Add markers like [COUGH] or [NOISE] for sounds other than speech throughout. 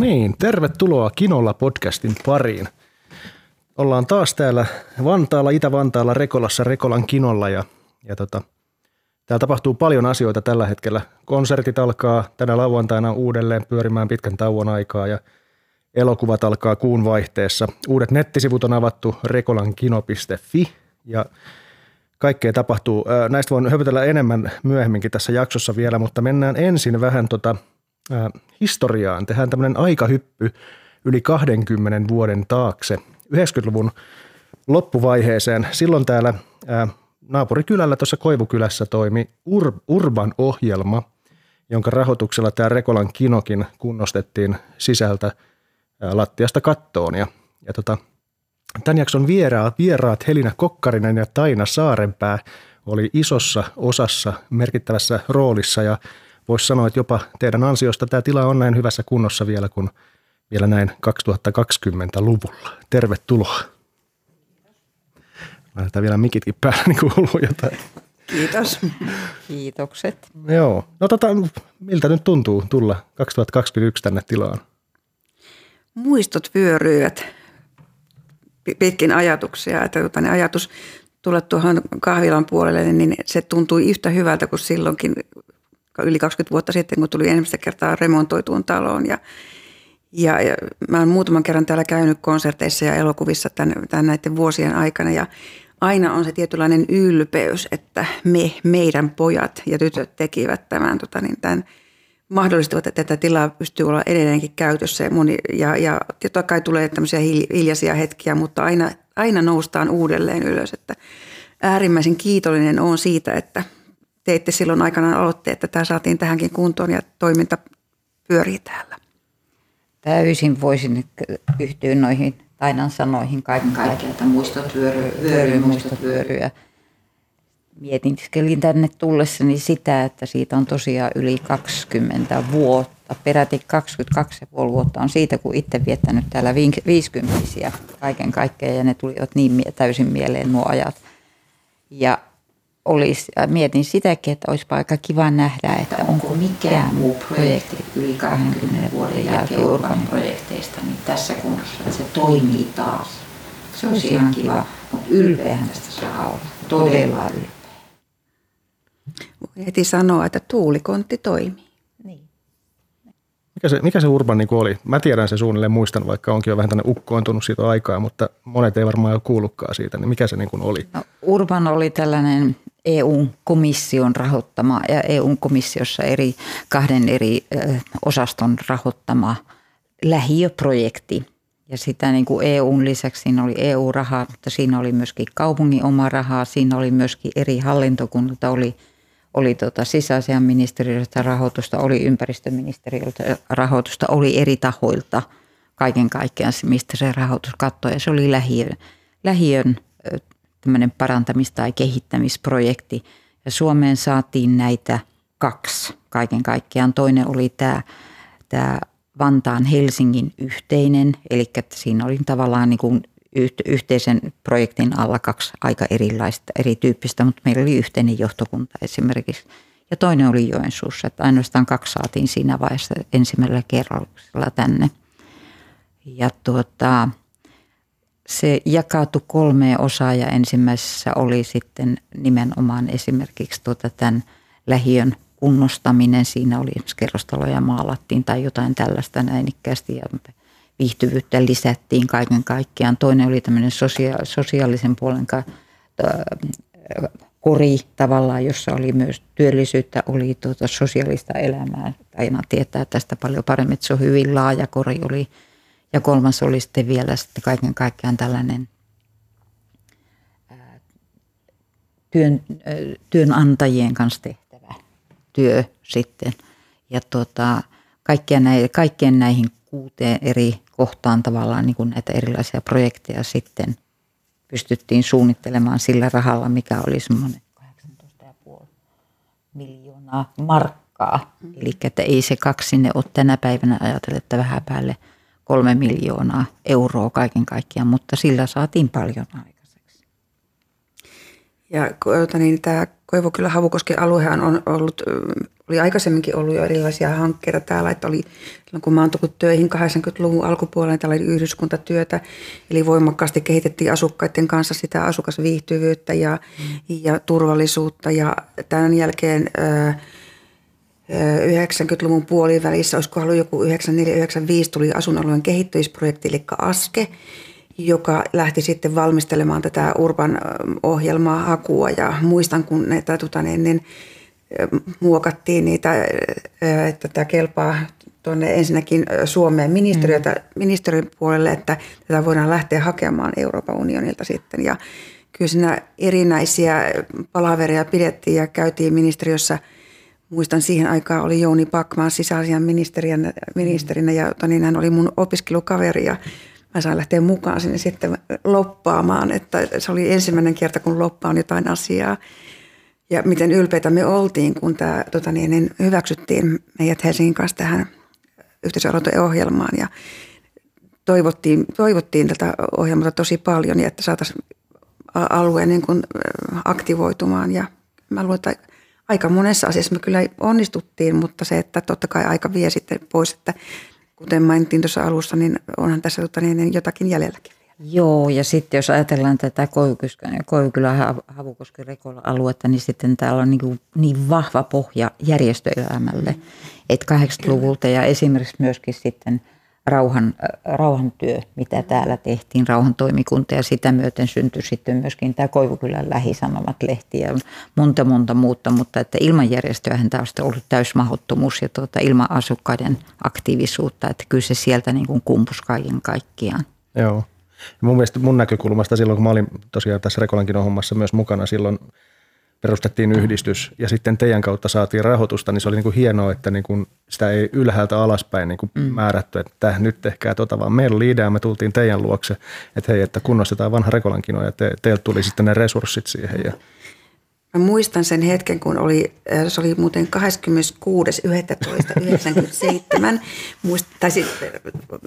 niin, tervetuloa Kinolla podcastin pariin. Ollaan taas täällä Vantaalla, Itä-Vantaalla, Rekolassa, Rekolan Kinolla ja, ja tota, täällä tapahtuu paljon asioita tällä hetkellä. Konsertit alkaa tänä lauantaina uudelleen pyörimään pitkän tauon aikaa ja elokuvat alkaa kuun vaihteessa. Uudet nettisivut on avattu rekolankino.fi ja kaikkea tapahtuu. Näistä voin höpötellä enemmän myöhemminkin tässä jaksossa vielä, mutta mennään ensin vähän tota, äh, historiaan. Tehdään tämmöinen aikahyppy yli 20 vuoden taakse 90-luvun loppuvaiheeseen. Silloin täällä naapurikylällä tuossa Koivukylässä toimi Ur- Urban-ohjelma, jonka rahoituksella tämä Rekolan kinokin kunnostettiin sisältä lattiasta kattoon. Ja, ja tota, tämän jakson vieraat, vieraat Helina Kokkarinen ja Taina Saarenpää oli isossa osassa merkittävässä roolissa ja voisi sanoa, että jopa teidän ansiosta tämä tila on näin hyvässä kunnossa vielä kuin vielä näin 2020-luvulla. Tervetuloa. Lähdetään vielä mikitkin päällä, niin kuuluu jotain. Kiitos. [LAUGHS] Kiitokset. Joo. No tota, miltä nyt tuntuu tulla 2021 tänne tilaan? Muistot vyöryivät pitkin ajatuksia. Että tota, ne ajatus tulla tuohon kahvilan puolelle, niin se tuntui yhtä hyvältä kuin silloinkin yli 20 vuotta sitten, kun tuli ensimmäistä kertaa remontoituun taloon. Ja, ja, ja mä olen muutaman kerran täällä käynyt konserteissa ja elokuvissa tämän, tämän näiden vuosien aikana ja aina on se tietynlainen ylpeys, että me, meidän pojat ja tytöt tekivät tämän, tota, niin tämän mahdollistavat, että tätä tilaa pystyy olla edelleenkin käytössä. Ja, moni, ja, ja totta kai tulee tämmöisiä hiljaisia hetkiä, mutta aina, aina noustaan uudelleen ylös. Että äärimmäisen kiitollinen on siitä, että teitte silloin aikanaan aloitteet, että tämä saatiin tähänkin kuntoon ja toiminta pyörii täällä. Täysin voisin yhtyä noihin Tainan sanoihin kaiken kaikkialta muistot vyöryy, vyöryy, muistot vyöryy. Mietintiskelin tänne tullessani sitä, että siitä on tosiaan yli 20 vuotta. Peräti 22,5 vuotta on siitä, kun itse viettänyt täällä 50 kaiken kaikkiaan ja ne tulivat niin täysin mieleen nuo ajat. Ja olisi, mietin sitäkin, että olisi aika kiva nähdä, että onko mikään muu projekti yli 20 vuoden jälkeen Urban projekteista niin tässä kunnossa, että se toimii taas. Se olisi ihan kiva, mutta ylpeähän tästä saa olla, todella ylpeä. Voi heti sanoa, että tuulikontti toimii. Niin. Mikä se, mikä se Urban niin oli? Mä tiedän sen suunnilleen, muistan, vaikka onkin jo vähän tänne ukkoontunut siitä aikaa, mutta monet ei varmaan ole kuullutkaan siitä. Niin mikä se niin oli? No, Urban oli tällainen EU-komission rahoittama ja EU-komissiossa eri, kahden eri osaston rahoittama lähiöprojekti. Ja sitä niin kuin EUn lisäksi siinä oli EU-rahaa, mutta siinä oli myöskin kaupungin oma rahaa, siinä oli myöskin eri hallintokunnilta, oli, oli tota sisäasiaministeriöltä rahoitusta, oli ympäristöministeriöltä rahoitusta, oli eri tahoilta kaiken kaikkiaan mistä se rahoitus katsoi. Ja se oli lähiön, lähiön tämmöinen parantamis- tai kehittämisprojekti. Ja Suomeen saatiin näitä kaksi kaiken kaikkiaan. Toinen oli tämä, tämä Vantaan Helsingin yhteinen, eli että siinä oli tavallaan niin kuin yhteisen projektin alla kaksi aika erilaista, erityyppistä, mutta meillä oli yhteinen johtokunta esimerkiksi. Ja toinen oli Joensuussa, että ainoastaan kaksi saatiin siinä vaiheessa ensimmäisellä kerralla tänne. Ja tuota, se jakautui kolmeen osaan ja ensimmäisessä oli sitten nimenomaan esimerkiksi tuota tämän lähiön kunnostaminen. Siinä oli kerrostaloja maalattiin tai jotain tällaista näinikkäästi ja viihtyvyyttä lisättiin kaiken kaikkiaan. Toinen oli tämmöinen sosia- sosiaalisen puolen kori tavallaan, jossa oli myös työllisyyttä, oli tuota sosiaalista elämää. Aina tietää tästä paljon paremmin, että se on hyvin laaja kori, oli ja kolmas oli sitten vielä sitten kaiken kaikkiaan tällainen työn, työnantajien kanssa tehtävä työ sitten. Ja tuota, kaikkien, näihin, kaikkien näihin kuuteen eri kohtaan tavallaan niin kuin näitä erilaisia projekteja sitten pystyttiin suunnittelemaan sillä rahalla, mikä oli semmoinen 18,5 miljoonaa markkaa. Mm. Eli että ei se kaksi sinne ole tänä päivänä ajatella, että vähän päälle – kolme miljoonaa euroa kaiken kaikkiaan, mutta sillä saatiin paljon aikaiseksi. Ja niin, tämä Koivukylä Havukosken aluehan on ollut, oli aikaisemminkin ollut jo erilaisia hankkeita täällä, että oli kun mä oon tullut töihin 80-luvun alkupuolella, täällä oli yhdyskuntatyötä, eli voimakkaasti kehitettiin asukkaiden kanssa sitä asukasviihtyvyyttä ja, mm. ja turvallisuutta ja tämän jälkeen 90-luvun puolivälissä, olisiko ollut joku 94-95, tuli asuinalueen kehittämisprojekti, eli ASKE, joka lähti sitten valmistelemaan tätä Urban ohjelmaa hakua ja muistan, kun näitä tota, niin, niin, muokattiin niitä, että tämä kelpaa tuonne ensinnäkin Suomeen ministeriötä, mm. ministeriön puolelle, että tätä voidaan lähteä hakemaan Euroopan unionilta sitten. Ja kyllä siinä erinäisiä palaveria pidettiin ja käytiin ministeriössä – muistan siihen aikaan oli Jouni Pakman sisäasian ministerinä ja niin hän oli mun opiskelukaveri ja mä sain lähteä mukaan sinne sitten loppaamaan, että se oli ensimmäinen kerta, kun loppaan jotain asiaa. Ja miten ylpeitä me oltiin, kun tämä tota niin, niin hyväksyttiin meidät Helsingin kanssa tähän yhteisöaloiteohjelmaan ja toivottiin, toivottiin tätä ohjelmaa tosi paljon, ja että saataisiin alue niin kuin aktivoitumaan ja mä luulen, että aika monessa asiassa me kyllä onnistuttiin, mutta se, että totta kai aika vie sitten pois, että kuten mainittiin tuossa alussa, niin onhan tässä tota niin, niin jotakin jäljelläkin. Joo, ja sitten jos ajatellaan tätä Koivukylän Havukosken Rekola aluetta, niin sitten täällä on niin, niin vahva pohja järjestöelämälle, mm. että 80-luvulta ja esimerkiksi myöskin sitten – rauhan, rauhantyö, mitä täällä tehtiin, rauhantoimikunta ja sitä myöten syntyi sitten myöskin tämä Koivukylän lähisanomat-lehti ja monta monta muuta, mutta että ilman järjestöähän tämä olisi ollut täysmahottomuus ja tuota, ilman asukkaiden aktiivisuutta, että kyllä se sieltä niin kuin kumpus kaiken kaikkiaan. Joo. Mun mielestä mun näkökulmasta silloin, kun mä olin tosiaan tässä Rekolankin hommassa myös mukana silloin perustettiin yhdistys ja sitten teidän kautta saatiin rahoitusta, niin se oli niin kuin hienoa, että niin kuin sitä ei ylhäältä alaspäin niin kuin mm. määrätty, että nyt tehkää tota, vaan meillä oli idea, me tultiin teidän luokse, että hei, että kunnostetaan vanha Rekolankino ja te, teiltä tuli sitten ne resurssit siihen. Ja. Mä muistan sen hetken, kun oli, äh, se oli muuten 26.11.1997, muist, tai siis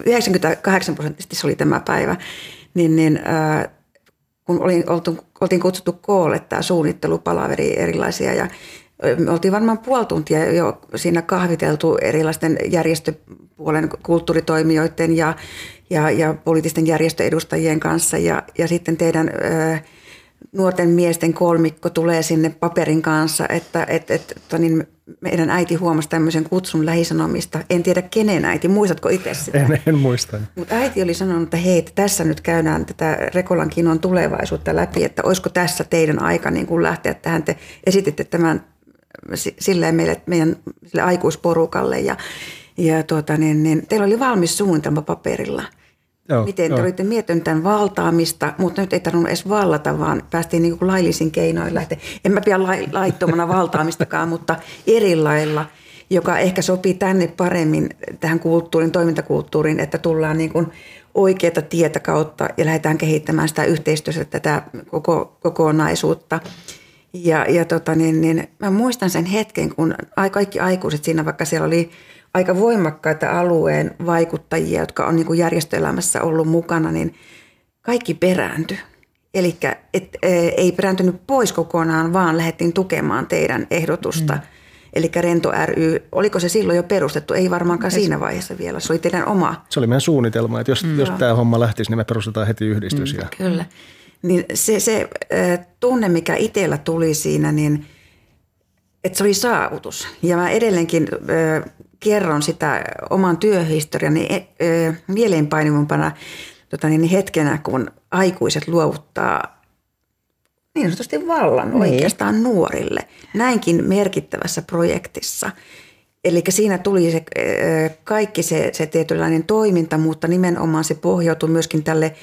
98 prosenttisesti se oli tämä päivä, niin, niin äh, kun olin, oltu, oltiin kutsuttu koolle tämä suunnittelupalaveri erilaisia ja me oltiin varmaan puoli tuntia jo siinä kahviteltu erilaisten järjestöpuolen kulttuuritoimijoiden ja, ja, ja poliittisten järjestöedustajien kanssa ja, ja sitten teidän ö, nuorten miesten kolmikko tulee sinne paperin kanssa, että et, et, että niin meidän äiti huomasi tämmöisen kutsun lähisanomista. En tiedä kenen äiti, muistatko itse sitä? En, en muista. Mutta äiti oli sanonut, että hei, että tässä nyt käydään tätä Rekolan kinon tulevaisuutta läpi, että olisiko tässä teidän aika niin kuin lähteä tähän. Te esititte tämän silleen meille, meidän sille aikuisporukalle ja, ja tuota, niin, niin, teillä oli valmis suunnitelma paperilla – Joo, miten te olitte miettineet tämän valtaamista, mutta nyt ei tarvinnut edes vallata, vaan päästiin niin kuin laillisin keinoin lähteä. En mä pidä laittomana valtaamistakaan, mutta eri lailla, joka ehkä sopii tänne paremmin tähän kulttuurin, toimintakulttuuriin, että tullaan niin kuin oikeata tietä kautta ja lähdetään kehittämään sitä yhteistyössä tätä koko, kokonaisuutta. Ja, ja tota niin, niin, mä muistan sen hetken, kun kaikki aikuiset siinä, vaikka siellä oli aika voimakkaita alueen vaikuttajia, jotka on niin kuin järjestöelämässä ollut mukana, niin kaikki perääntyi. Eli e, ei perääntynyt pois kokonaan, vaan lähdettiin tukemaan teidän ehdotusta. Mm. Eli Rento ry, oliko se silloin jo perustettu? Ei varmaankaan se, siinä vaiheessa vielä. Se oli teidän oma. Se oli meidän suunnitelma, että jos, mm. jos tämä homma lähtisi, niin me perustetaan heti yhdistys. Mm. Ja... Kyllä. Niin se, se tunne, mikä itsellä tuli siinä, niin että se oli saavutus. Ja mä edelleenkin kerron sitä oman työhistoriani e, e, mieleenpainuvampana tota niin, hetkenä, kun aikuiset luovuttaa niin sanotusti vallan niin. oikeastaan nuorille näinkin merkittävässä projektissa. Eli siinä tuli se, kaikki se, se tietynlainen toiminta, mutta nimenomaan se pohjautui myöskin tälle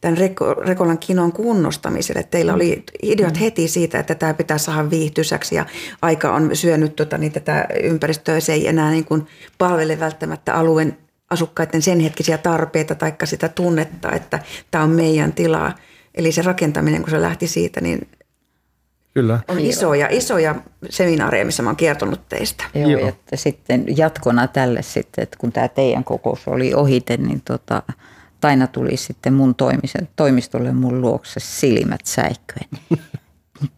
tämän Rekolan kinon kunnostamiselle. Teillä oli ideat mm. heti siitä, että tämä pitää saada viihtyisäksi ja aika on syönyt tota, niin tätä ympäristöä. Se ei enää niin kuin palvele välttämättä alueen asukkaiden sen hetkisiä tarpeita tai sitä tunnetta, että tämä on meidän tilaa. Eli se rakentaminen, kun se lähti siitä, niin Kyllä. On isoja, isoja seminaareja, missä mä oon kertonut teistä. Joo, Joo. Että sitten jatkona tälle sitten, että kun tämä teidän kokous oli ohite, niin tota, Taina tuli sitten mun toimisen, toimistolle mun luokse silmät säikköön. [LAUGHS]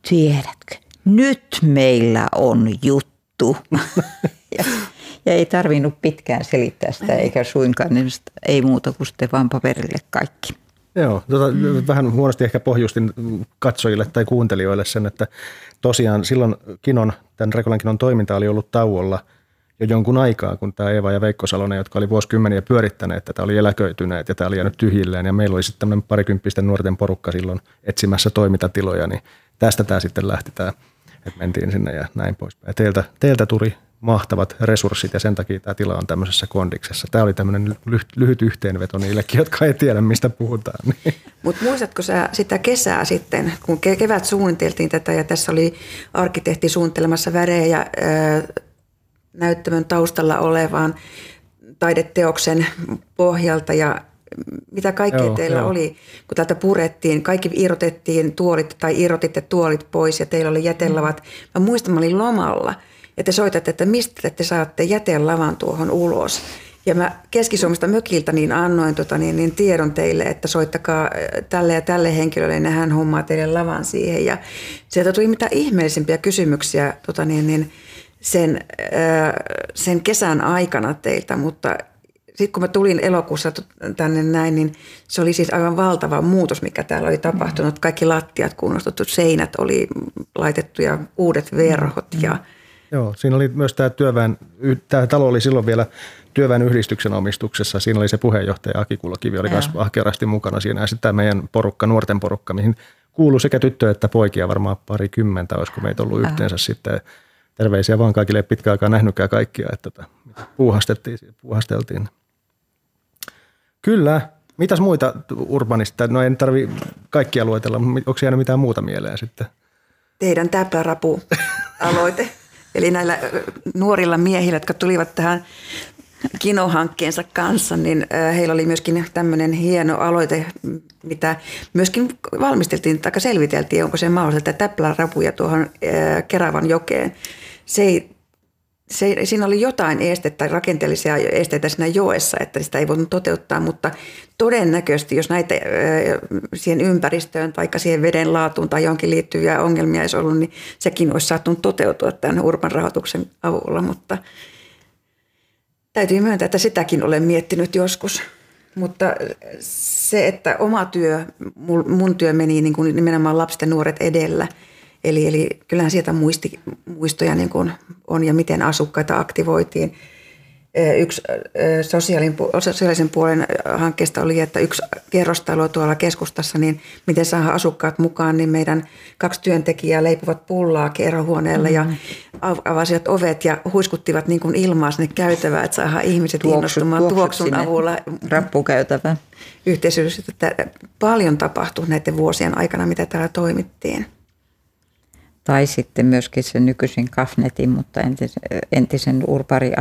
Tiedätkö, nyt meillä on juttu. [LAUGHS] ja, ja ei tarvinnut pitkään selittää sitä, eikä suinkaan, niin ei muuta kuin sitten vaan paperille kaikki. Joo, tota, mm. vähän huonosti ehkä pohjustin katsojille tai kuuntelijoille sen, että tosiaan silloin Kinon, tämän Rekolan Kinon toiminta oli ollut tauolla jo jonkun aikaa, kun tämä Eeva ja Veikko Salonen, jotka oli vuosikymmeniä pyörittäneet tätä, oli eläköityneet ja tämä oli jäänyt tyhjilleen ja meillä oli sitten tämmöinen parikymppisten nuorten porukka silloin etsimässä toimintatiloja, niin tästä tämä sitten lähti tämä, että mentiin sinne ja näin poispäin. Teiltä, teiltä tuli mahtavat resurssit ja sen takia tämä tila on tämmöisessä kondiksessa. Tämä oli tämmöinen lyhyt yhteenveto niillekin, jotka ei tiedä, mistä puhutaan. [LAUGHS] Mutta muistatko sä sitä kesää sitten, kun kevät suunniteltiin tätä ja tässä oli arkkitehti suunnittelemassa värejä näyttämön taustalla olevaan taideteoksen pohjalta ja mitä kaikkea joo, teillä joo. oli, kun täältä purettiin, kaikki irrotettiin tuolit tai irrotitte tuolit pois ja teillä oli jätelavat. Mä muistan, mä olin lomalla – ja te soitatte, että mistä te saatte jätelavan tuohon ulos. Ja mä Keski-Suomesta mökiltä niin annoin tota, niin, niin tiedon teille, että soittakaa äh, tälle ja tälle henkilölle, niin hän hommaa teille lavan siihen. Ja sieltä tuli mitä ihmeellisempiä kysymyksiä tota, niin, niin sen, äh, sen kesän aikana teiltä, mutta sitten kun mä tulin elokuussa tänne näin, niin se oli siis aivan valtava muutos, mikä täällä oli tapahtunut. Kaikki lattiat kunnostettu, seinät oli laitettu ja uudet verhot ja – Joo, siinä oli myös tämä työväen, tämä talo oli silloin vielä työväen yhdistyksen omistuksessa. Siinä oli se puheenjohtaja Aki Kulokivi, oli myös ahkerasti mukana siinä. Ja sitten tämä meidän porukka, nuorten porukka, mihin kuuluu sekä tyttöjä että poikia, varmaan pari kymmentä, olisiko meitä ollut yhteensä sitten. Terveisiä vaan kaikille, ei pitkään aikaa nähnytkään kaikkia, että tota, puuhasteltiin, puuhasteltiin. Kyllä. Mitäs muita urbanista? No en tarvi kaikkia luetella, onko jäänyt mitään muuta mieleen sitten? Teidän täplärapu-aloite. [LAUGHS] Eli näillä nuorilla miehillä, jotka tulivat tähän kinohankkeensa kanssa, niin heillä oli myöskin tämmöinen hieno aloite, mitä myöskin valmisteltiin tai selviteltiin, onko se mahdollista, että täplärapuja tuohon Keravan jokeen. Se ei se, siinä oli jotain estettä, rakenteellisia esteitä siinä joessa, että sitä ei voinut toteuttaa, mutta todennäköisesti, jos näitä siihen ympäristöön tai siihen veden laatuun tai johonkin liittyviä ongelmia olisi ollut, niin sekin olisi saattanut toteutua tämän urban rahoituksen avulla, mutta täytyy myöntää, että sitäkin olen miettinyt joskus. Mutta se, että oma työ, mun työ meni niin kuin nimenomaan lapset ja nuoret edellä – Eli, eli kyllähän sieltä muisti, muistoja niin kuin on ja miten asukkaita aktivoitiin. Yksi sosiaalisen puolen hankkeesta oli, että yksi kerrostalo tuolla keskustassa, niin miten saadaan asukkaat mukaan, niin meidän kaksi työntekijää leipuvat pullaa kerrohuoneella mm-hmm. ja avasivat ovet ja huiskuttivat niin kuin ilmaa sinne käytävää, että saadaan ihmiset tuoksut, innostumaan tuoksun avulla. Rappukäytävä. Yhteisöllisyyttä. Paljon tapahtui näiden vuosien aikana, mitä täällä toimittiin. Tai sitten myöskin se nykyisin Kafnetin, mutta entisen, entisen urpari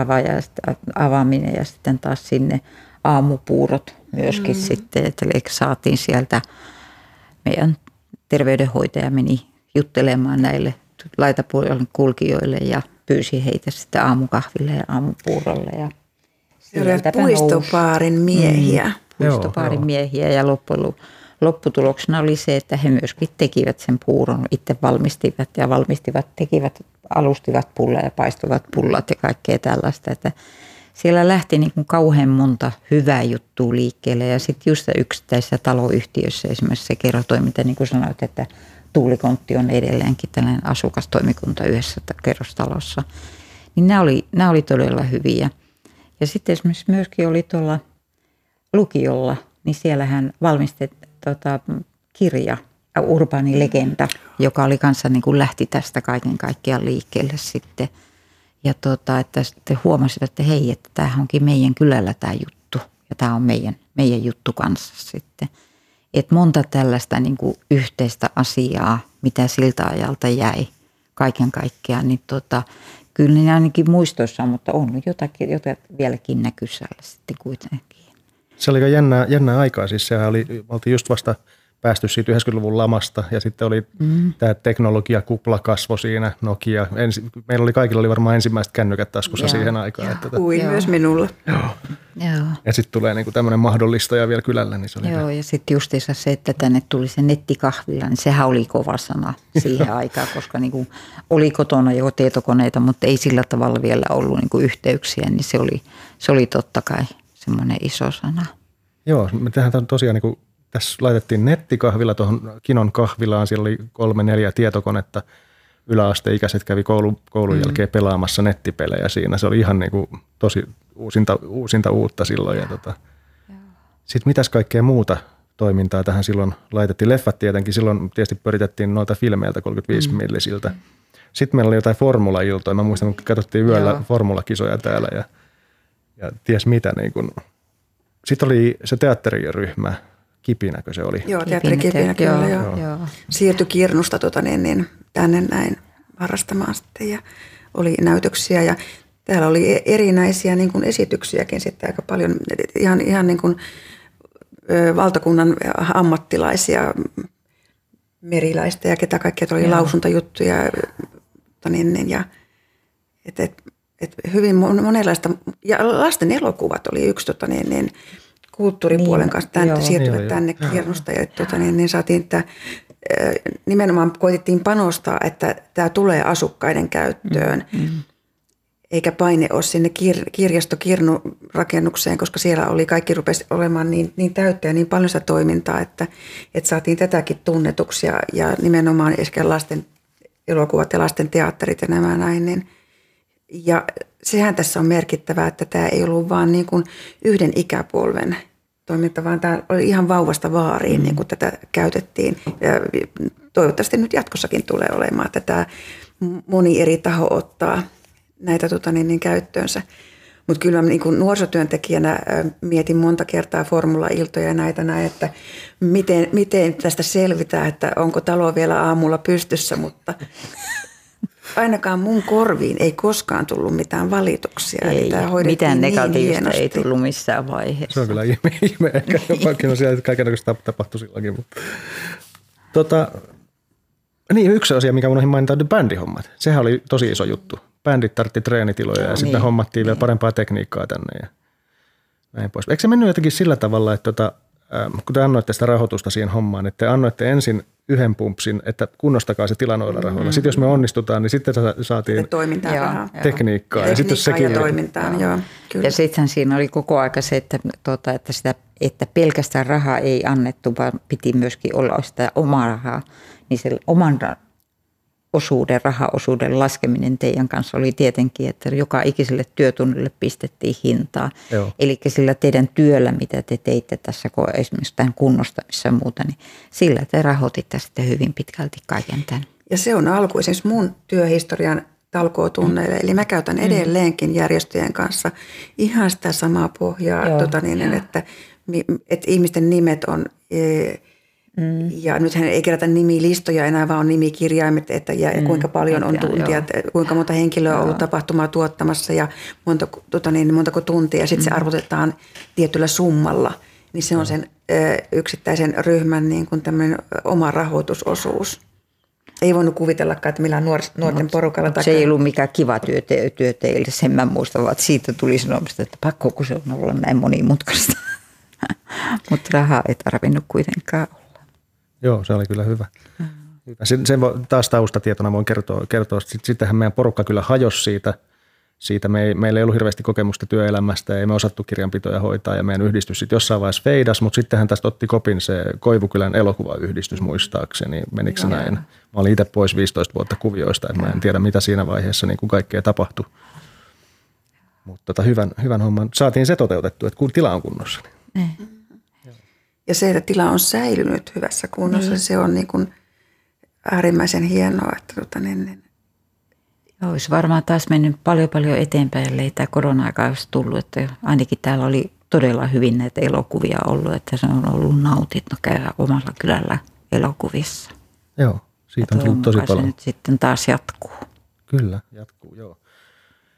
avaaminen ja sitten taas sinne aamupuurot myöskin mm. sitten. Että saatiin sieltä, meidän terveydenhoitaja meni juttelemaan näille laitapuolelle kulkijoille ja pyysi heitä sitten aamukahville ja aamupuurolle. Ja puistopaarin miehiä. Mm, puistopaarin miehiä ja loppujen lopputuloksena oli se, että he myöskin tekivät sen puuron, itse valmistivat ja valmistivat, tekivät, alustivat pulla ja paistuvat pullat ja kaikkea tällaista, että siellä lähti niin kuin kauhean monta hyvää juttua liikkeelle ja sitten just yksittäisissä taloyhtiöissä esimerkiksi se kerrotoiminta, niin kuin sanoit, että Tuulikontti on edelleenkin tällainen asukastoimikunta yhdessä kerrostalossa, niin nämä oli, nämä oli todella hyviä. Ja sitten esimerkiksi myöskin oli tuolla lukiolla, niin siellähän valmistettiin tota, kirja, Urbaani legenda, joka oli kanssa niin kuin lähti tästä kaiken kaikkiaan liikkeelle sitten. Ja tota, että sitten huomasivat, että hei, että tämä onkin meidän kylällä tämä juttu ja tämä on meidän, meidän juttu kanssa sitten. Et monta tällaista niin kuin yhteistä asiaa, mitä siltä ajalta jäi kaiken kaikkiaan, niin tota, kyllä ne ainakin muistoissa, mutta on jotakin, jota vieläkin näkyy sitten kuitenkin. Se oli jännää, jännää aikaa, siis sehän oli, oltiin just vasta päästy siitä 90-luvun lamasta ja sitten oli mm. tämä teknologiakupla kasvo siinä, Nokia. Ensi, meillä oli kaikilla oli varmaan ensimmäiset kännykät taskussa Joo. siihen aikaan. Joo. Että, tota- Kuin myös minulla. Joo. Joo. Ja sitten tulee niinku tämmöinen mahdollistaja vielä kylällä. Niin se oli Joo, ja sitten justiinsa se, että tänne tuli se nettikahvila, niin sehän oli kova sana siihen [LAUGHS] aikaan, koska niinku oli kotona jo tietokoneita, mutta ei sillä tavalla vielä ollut niinku yhteyksiä, niin se oli, se oli totta kai semmoinen iso sana. Joo, me tehdään tosiaan niin kuin tässä laitettiin nettikahvila tuohon Kinon kahvilaan. Siellä oli kolme, neljä tietokonetta. Yläasteikäiset kävi koulun, koulun mm. jälkeen pelaamassa nettipelejä siinä. Se oli ihan niin kuin tosi uusinta, uusinta uutta silloin. Ja tota. Sitten mitäs kaikkea muuta toimintaa tähän silloin laitettiin. Leffat tietenkin, silloin tietysti pyritettiin noita filmeiltä 35 mm. millisiltä. Sitten meillä oli jotain formula-iltoja. Mä muistan, kun katsottiin yöllä Joo. formulakisoja täällä ja, ja ties mitä. Niin kun. Sitten oli se teatteriryhmä, Kipinäkö se oli? Joo, teatteri Kipinä, kyllä joo, joo. joo. Siirtyi Kirnusta tota, niin, niin, tänne näin harrastamaan sitten ja oli näytöksiä ja täällä oli e- erinäisiä niin kuin esityksiäkin sitten aika paljon, ihan, ihan niin kuin, ö, valtakunnan ammattilaisia, meriläistä ja ketä kaikkea oli Joo. lausuntajuttuja. Tota niin, niin, ja, et, et, et hyvin monenlaista, ja lasten elokuvat oli yksi tota niin, niin, kulttuuripuolen niin, kanssa tänne, joo, siirtyvät joo, tänne joo. Kirnusta. Ja, tuota, niin, niin saatiin, että nimenomaan koitettiin panostaa, että tämä tulee asukkaiden käyttöön. Mm, mm. Eikä paine ole sinne kir- kirjastokirnu rakennukseen, koska siellä oli kaikki rupesi olemaan niin, niin täyttä ja niin paljon sitä toimintaa, että, että saatiin tätäkin tunnetuksi ja, ja nimenomaan ehkä lasten elokuvat ja lasten teatterit ja nämä näin. Niin, ja sehän tässä on merkittävää, että tämä ei ollut vain niin kuin yhden ikäpolven toiminta, vaan tämä oli ihan vauvasta vaariin, mm. niin kuin tätä käytettiin. Ja toivottavasti nyt jatkossakin tulee olemaan, että tämä moni eri taho ottaa näitä tota, niin, niin käyttöönsä. Mutta kyllä niin kuin nuorisotyöntekijänä mietin monta kertaa formula-iltoja ja näitä näin, että miten, miten tästä selvitään, että onko talo vielä aamulla pystyssä, mutta ainakaan mun korviin ei koskaan tullut mitään valituksia. Ei, tämä mitään niin negatiivista niin ei tullut missään vaiheessa. Se on kyllä ihme, ihme. ehkä jopakin on siellä, että kaikenlaista tapahtui silloinkin. Mutta. Tota, niin, yksi asia, mikä unohdin mainita, on bändihommat. Sehän oli tosi iso juttu. Bändit tartti treenitiloja ja no, sitten niin, hommattiin niin. vielä parempaa tekniikkaa tänne ja näin pois. Eikö se mennyt jotenkin sillä tavalla, että tota, kun te annoitte sitä rahoitusta siihen hommaan, että te annoitte ensin yhden pumpsin, että kunnostakaa se tila noilla rahoilla. Mm-hmm. Sitten jos me onnistutaan, niin sitten saatiin sitten toimintaa joo, tekniikkaa. tekniikkaa. Ja, sitten sekin ja toimintaan, joo. Kyllä. Ja sitten siinä oli koko aika se, että, tuota, että, sitä, että pelkästään rahaa ei annettu, vaan piti myöskin olla sitä omaa rahaa. Niin se oman osuuden, rahaosuuden laskeminen teidän kanssa oli tietenkin, että joka ikiselle työtunnille pistettiin hintaa. Joo. Eli sillä teidän työllä, mitä te teitte tässä esimerkiksi tämän kunnostamissa ja muuta, niin sillä te rahoititte sitten hyvin pitkälti kaiken tämän. Ja se on alku esimerkiksi mun työhistorian talkootunneille. Mm. Eli mä käytän mm. edelleenkin järjestöjen kanssa ihan sitä samaa pohjaa, tota niin, että, että ihmisten nimet on e, Mm. Ja nythän ei kerätä nimilistoja enää, vaan on nimikirjaimet, että ja mm. kuinka paljon on tuntia, kuinka monta henkilöä on ollut tapahtumaa tuottamassa ja monta, tota niin, montako tuntia. Sitten mm. se arvotetaan tietyllä summalla. Niin se on sen ö, yksittäisen ryhmän niin kuin oma rahoitusosuus. Ei voinut kuvitellakaan, että millään nuor, nuorten no, porukalla takaa. Se ei ollut mikään kiva työ, te, työ teille, sen mä muistan, vaan siitä tuli sanomista, että pakko kun se on ollut näin monimutkaista. [LAUGHS] Mutta rahaa ei tarvinnut kuitenkaan Joo, se oli kyllä hyvä. Mm. Sen, sen taas taustatietona voin kertoa, kertoa että sittenhän meidän porukka kyllä hajosi siitä. siitä me ei, meillä ei ollut hirveästi kokemusta työelämästä ja ei me osattu kirjanpitoja hoitaa ja meidän yhdistys sitten jossain vaiheessa feidas, mutta sittenhän tästä otti kopin se Koivukylän elokuvayhdistys muistaakseni, menikö se näin? Mä olin itse pois 15 vuotta kuvioista, että mä en tiedä mitä siinä vaiheessa niin kuin kaikkea tapahtui. Mutta tota, hyvän, hyvän homman saatiin se toteutettu, että kun tila on kunnossa. Niin. Mm. Ja se, että tila on säilynyt hyvässä kunnossa, niin. se on niin kuin äärimmäisen hienoa. Että tuota, niin, niin. Joo, olisi varmaan taas mennyt paljon paljon eteenpäin, ellei tämä korona-aika olisi tullut. Että ainakin täällä oli todella hyvin näitä elokuvia ollut, että se on ollut nautit no käydä omalla kylällä elokuvissa. Joo, siitä on tullut tosi paljon. se nyt sitten taas jatkuu. Kyllä, jatkuu, joo.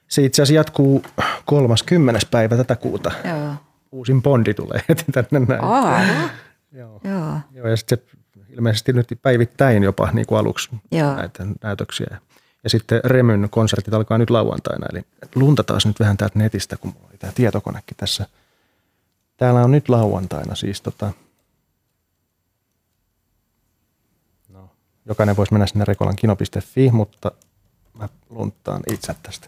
Se itse asiassa jatkuu 30. päivä tätä kuuta. Joo uusin Bondi tulee [LAUGHS] heti tänne näin. Aa, Joo. Joo. Joo. ja sitten se ilmeisesti nyt päivittäin jopa niin kuin aluksi Joo. näitä näytöksiä. Ja sitten Remyn konsertit alkaa nyt lauantaina, eli lunta taas nyt vähän täältä netistä, kun mulla oli tämä tietokonekin tässä. Täällä on nyt lauantaina siis tota, no, jokainen voisi mennä sinne rekolankino.fi, mutta mä lunttaan itse tästä.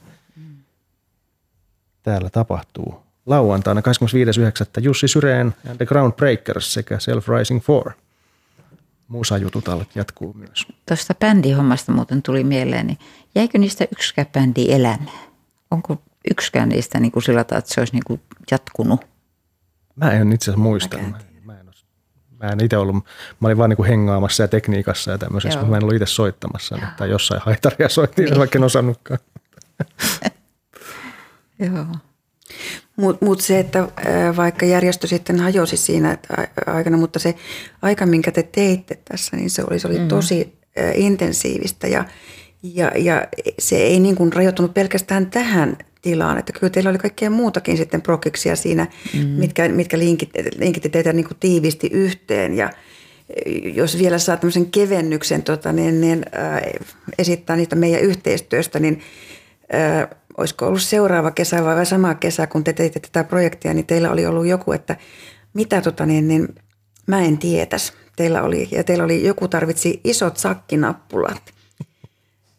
Täällä tapahtuu lauantaina 25.9. Jussi Syreen and the Groundbreakers sekä Self Rising 4. Musajutut jatkuu myös. Tuosta bändihommasta muuten tuli mieleen, niin jäikö niistä yksikään bändi elämään? Onko yksikään niistä niin kuin sillä tavalla, että se olisi niin kuin jatkunut? Mä en itse asiassa muista. Mä, mä en, mä en itse ollut, mä olin vaan niin kuin hengaamassa ja tekniikassa ja tämmöisessä, mutta mä en ollut itse soittamassa. Joo. Tai jossain haitaria soittiin, niin. [LAUGHS] vaikka en osannutkaan. Joo. Mutta mut se, että vaikka järjestö sitten hajosi siinä aikana, mutta se aika, minkä te teitte tässä, niin se oli, se oli mm. tosi intensiivistä ja, ja, ja se ei niin kuin rajoittunut pelkästään tähän tilaan, että kyllä teillä oli kaikkea muutakin sitten prokiksia siinä, mm. mitkä, mitkä linkitti, linkitti teitä niin kuin tiiviisti yhteen ja jos vielä saa tämmöisen kevennyksen tota, niin, niin, äh, esittää niitä meidän yhteistyöstä, niin äh, olisiko ollut seuraava kesä vai sama kesä, kun te teitte tätä projektia, niin teillä oli ollut joku, että mitä tota niin, niin mä en tietäisi. Teillä oli, ja teillä oli, joku tarvitsi isot sakkinappulat.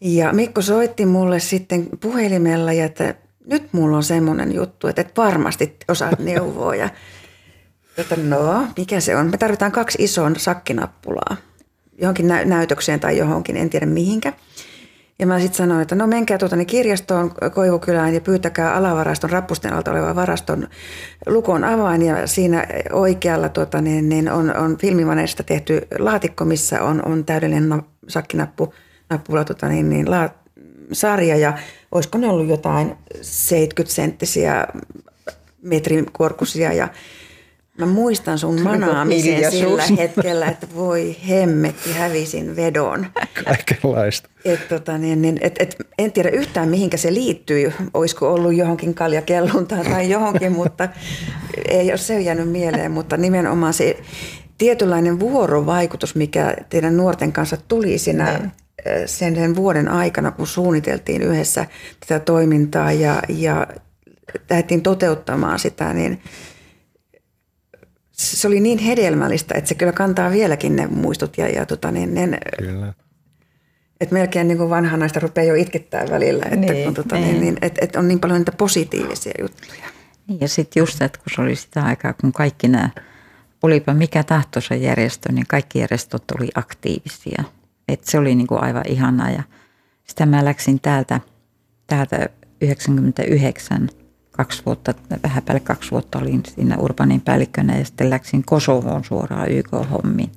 Ja Mikko soitti mulle sitten puhelimella, ja että nyt mulla on semmoinen juttu, että et varmasti osaat neuvoa. Ja, [LAUGHS] että no, mikä se on? Me tarvitaan kaksi isoa sakkinappulaa johonkin nä- näytökseen tai johonkin, en tiedä mihinkä. Ja mä sitten sanoin, että no menkää tuota, niin kirjastoon Koivukylään ja pyytäkää alavaraston rappusten alta oleva varaston lukon avain. Ja siinä oikealla tuota, niin, niin on, on filmimaneista tehty laatikko, missä on, on täydellinen no, sakkinappu, nappula, tuota, niin, niin, la, sarja. Ja olisiko ne ollut jotain 70 senttisiä metrin korkuisia ja Mä muistan sun manaamisen sillä hetkellä, että voi hemmetti, hävisin vedon. Kaikenlaista. Et, tota, niin, niin, et, et, en tiedä yhtään mihinkä se liittyy, olisiko ollut johonkin kaljakelluntaan tai johonkin, [LAUGHS] mutta ei ole se jäänyt mieleen, mutta nimenomaan se tietynlainen vuorovaikutus, mikä teidän nuorten kanssa tuli siinä mm. sen, sen vuoden aikana, kun suunniteltiin yhdessä tätä toimintaa ja, ja lähdettiin toteuttamaan sitä, niin – se oli niin hedelmällistä, että se kyllä kantaa vieläkin ne muistot. Ja, ja tota, niin, niin, kyllä. Että melkein niin kuin vanha naista rupeaa jo itkettää välillä, että niin, kun, tota, niin, niin, että, että on niin paljon niitä positiivisia juttuja. Niin, ja sitten just, että kun se oli sitä aikaa, kun kaikki nämä, olipa mikä tahtoisa järjestö, niin kaikki järjestöt oli aktiivisia. Että se oli niin kuin aivan ihanaa ja sitä mä läksin täältä, täältä 99 kaksi vuotta, vähän päälle kaksi vuotta olin siinä urbanin päällikkönä ja sitten läksin Kosovoon suoraan YK-hommiin.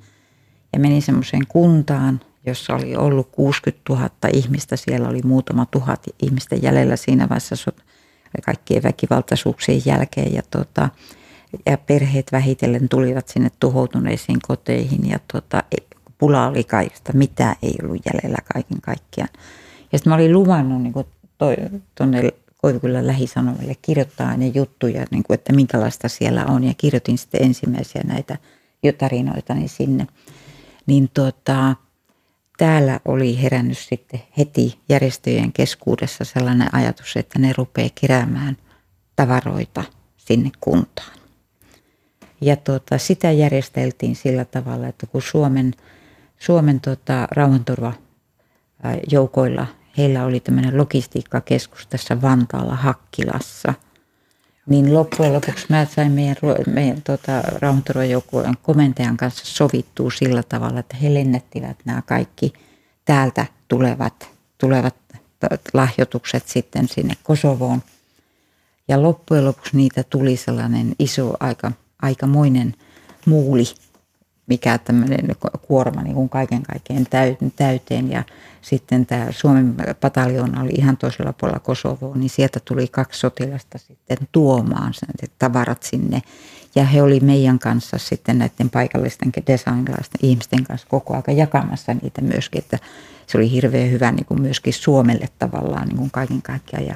Ja menin semmoiseen kuntaan, jossa oli ollut 60 000 ihmistä. Siellä oli muutama tuhat ihmistä jäljellä siinä vaiheessa kaikkien väkivaltaisuuksien jälkeen. Ja, tota, ja perheet vähitellen tulivat sinne tuhoutuneisiin koteihin ja tota, pula oli kaikista, mitä ei ollut jäljellä kaiken kaikkiaan. Ja sitten mä olin luvannut niin tuonne Koivukylän lähisanomille kirjoittaa ne juttuja, niin kuin, että minkälaista siellä on. Ja kirjoitin sitten ensimmäisiä näitä tarinoita niin sinne. Niin tuota, täällä oli herännyt sitten heti järjestöjen keskuudessa sellainen ajatus, että ne rupeaa keräämään tavaroita sinne kuntaan. Ja tuota, sitä järjesteltiin sillä tavalla, että kun Suomen, Suomen tuota, rauhanturvajoukoilla heillä oli tämmöinen logistiikkakeskus tässä Vantaalla Hakkilassa. Niin loppujen lopuksi mä sain meidän, meidän tota, rauhanturvajoukkueen komentajan kanssa sovittua sillä tavalla, että he lennättivät nämä kaikki täältä tulevat, tulevat lahjoitukset sitten sinne Kosovoon. Ja loppujen lopuksi niitä tuli sellainen iso, aika, aikamoinen muuli mikä tämmöinen kuorma niin kuin kaiken kaiken täyteen. Ja sitten tämä Suomen pataljoona oli ihan toisella puolella Kosovoa, niin sieltä tuli kaksi sotilasta sitten tuomaan sen tavarat sinne. Ja he oli meidän kanssa sitten näiden paikallisten designlaisten ihmisten kanssa koko ajan jakamassa niitä myöskin, että se oli hirveän hyvä niin kuin myöskin Suomelle tavallaan niin kuin kaiken kaikkiaan. Ja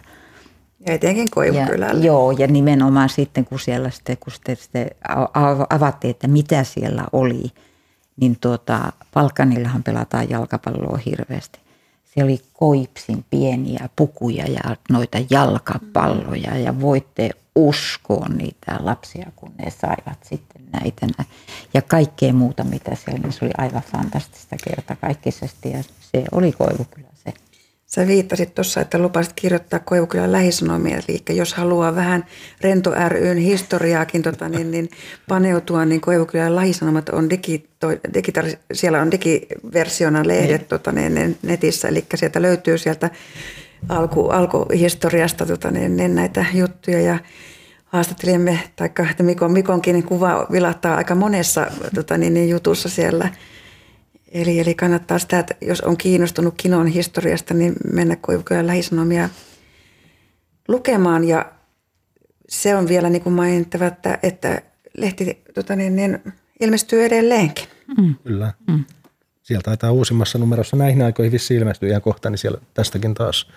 ja etenkin Koivukylällä. joo, ja nimenomaan sitten kun siellä sitten, kun sitten, sitten avattiin, että mitä siellä oli, niin tuota, Balkanillahan pelataan jalkapalloa hirveästi. Se oli koipsin pieniä pukuja ja noita jalkapalloja ja voitte uskoa niitä lapsia, kun ne saivat sitten näitä. Ja kaikkea muuta, mitä siellä, niin se oli aivan fantastista kertakaikkisesti ja se oli Koivukylä. Sä viittasit tuossa, että lupasit kirjoittaa Koivukylän lähisanomia, eli jos haluaa vähän Rento ryn historiaakin tota, niin, niin paneutua, niin Koivukylän lähisanomat on digito, siellä on digiversiona lehdet niin. tota, niin, niin, netissä, eli sieltä löytyy sieltä alku, alkuhistoriasta tota, niin, niin näitä juttuja ja haastattelijamme, tai Mikon, Mikonkin kuva vilahtaa aika monessa tota, niin, niin jutussa siellä. Eli, eli kannattaa sitä, että jos on kiinnostunut kinon historiasta, niin mennä Koivukojan lähisanomia lukemaan. Ja se on vielä niin kuin mainittava, että, että lehti tota, niin, niin, ilmestyy edelleenkin. Mm. Kyllä. Mm. Sieltä taitaa uusimmassa numerossa näihin aikoihin vissi ilmestyy ihan kohta, niin siellä tästäkin taas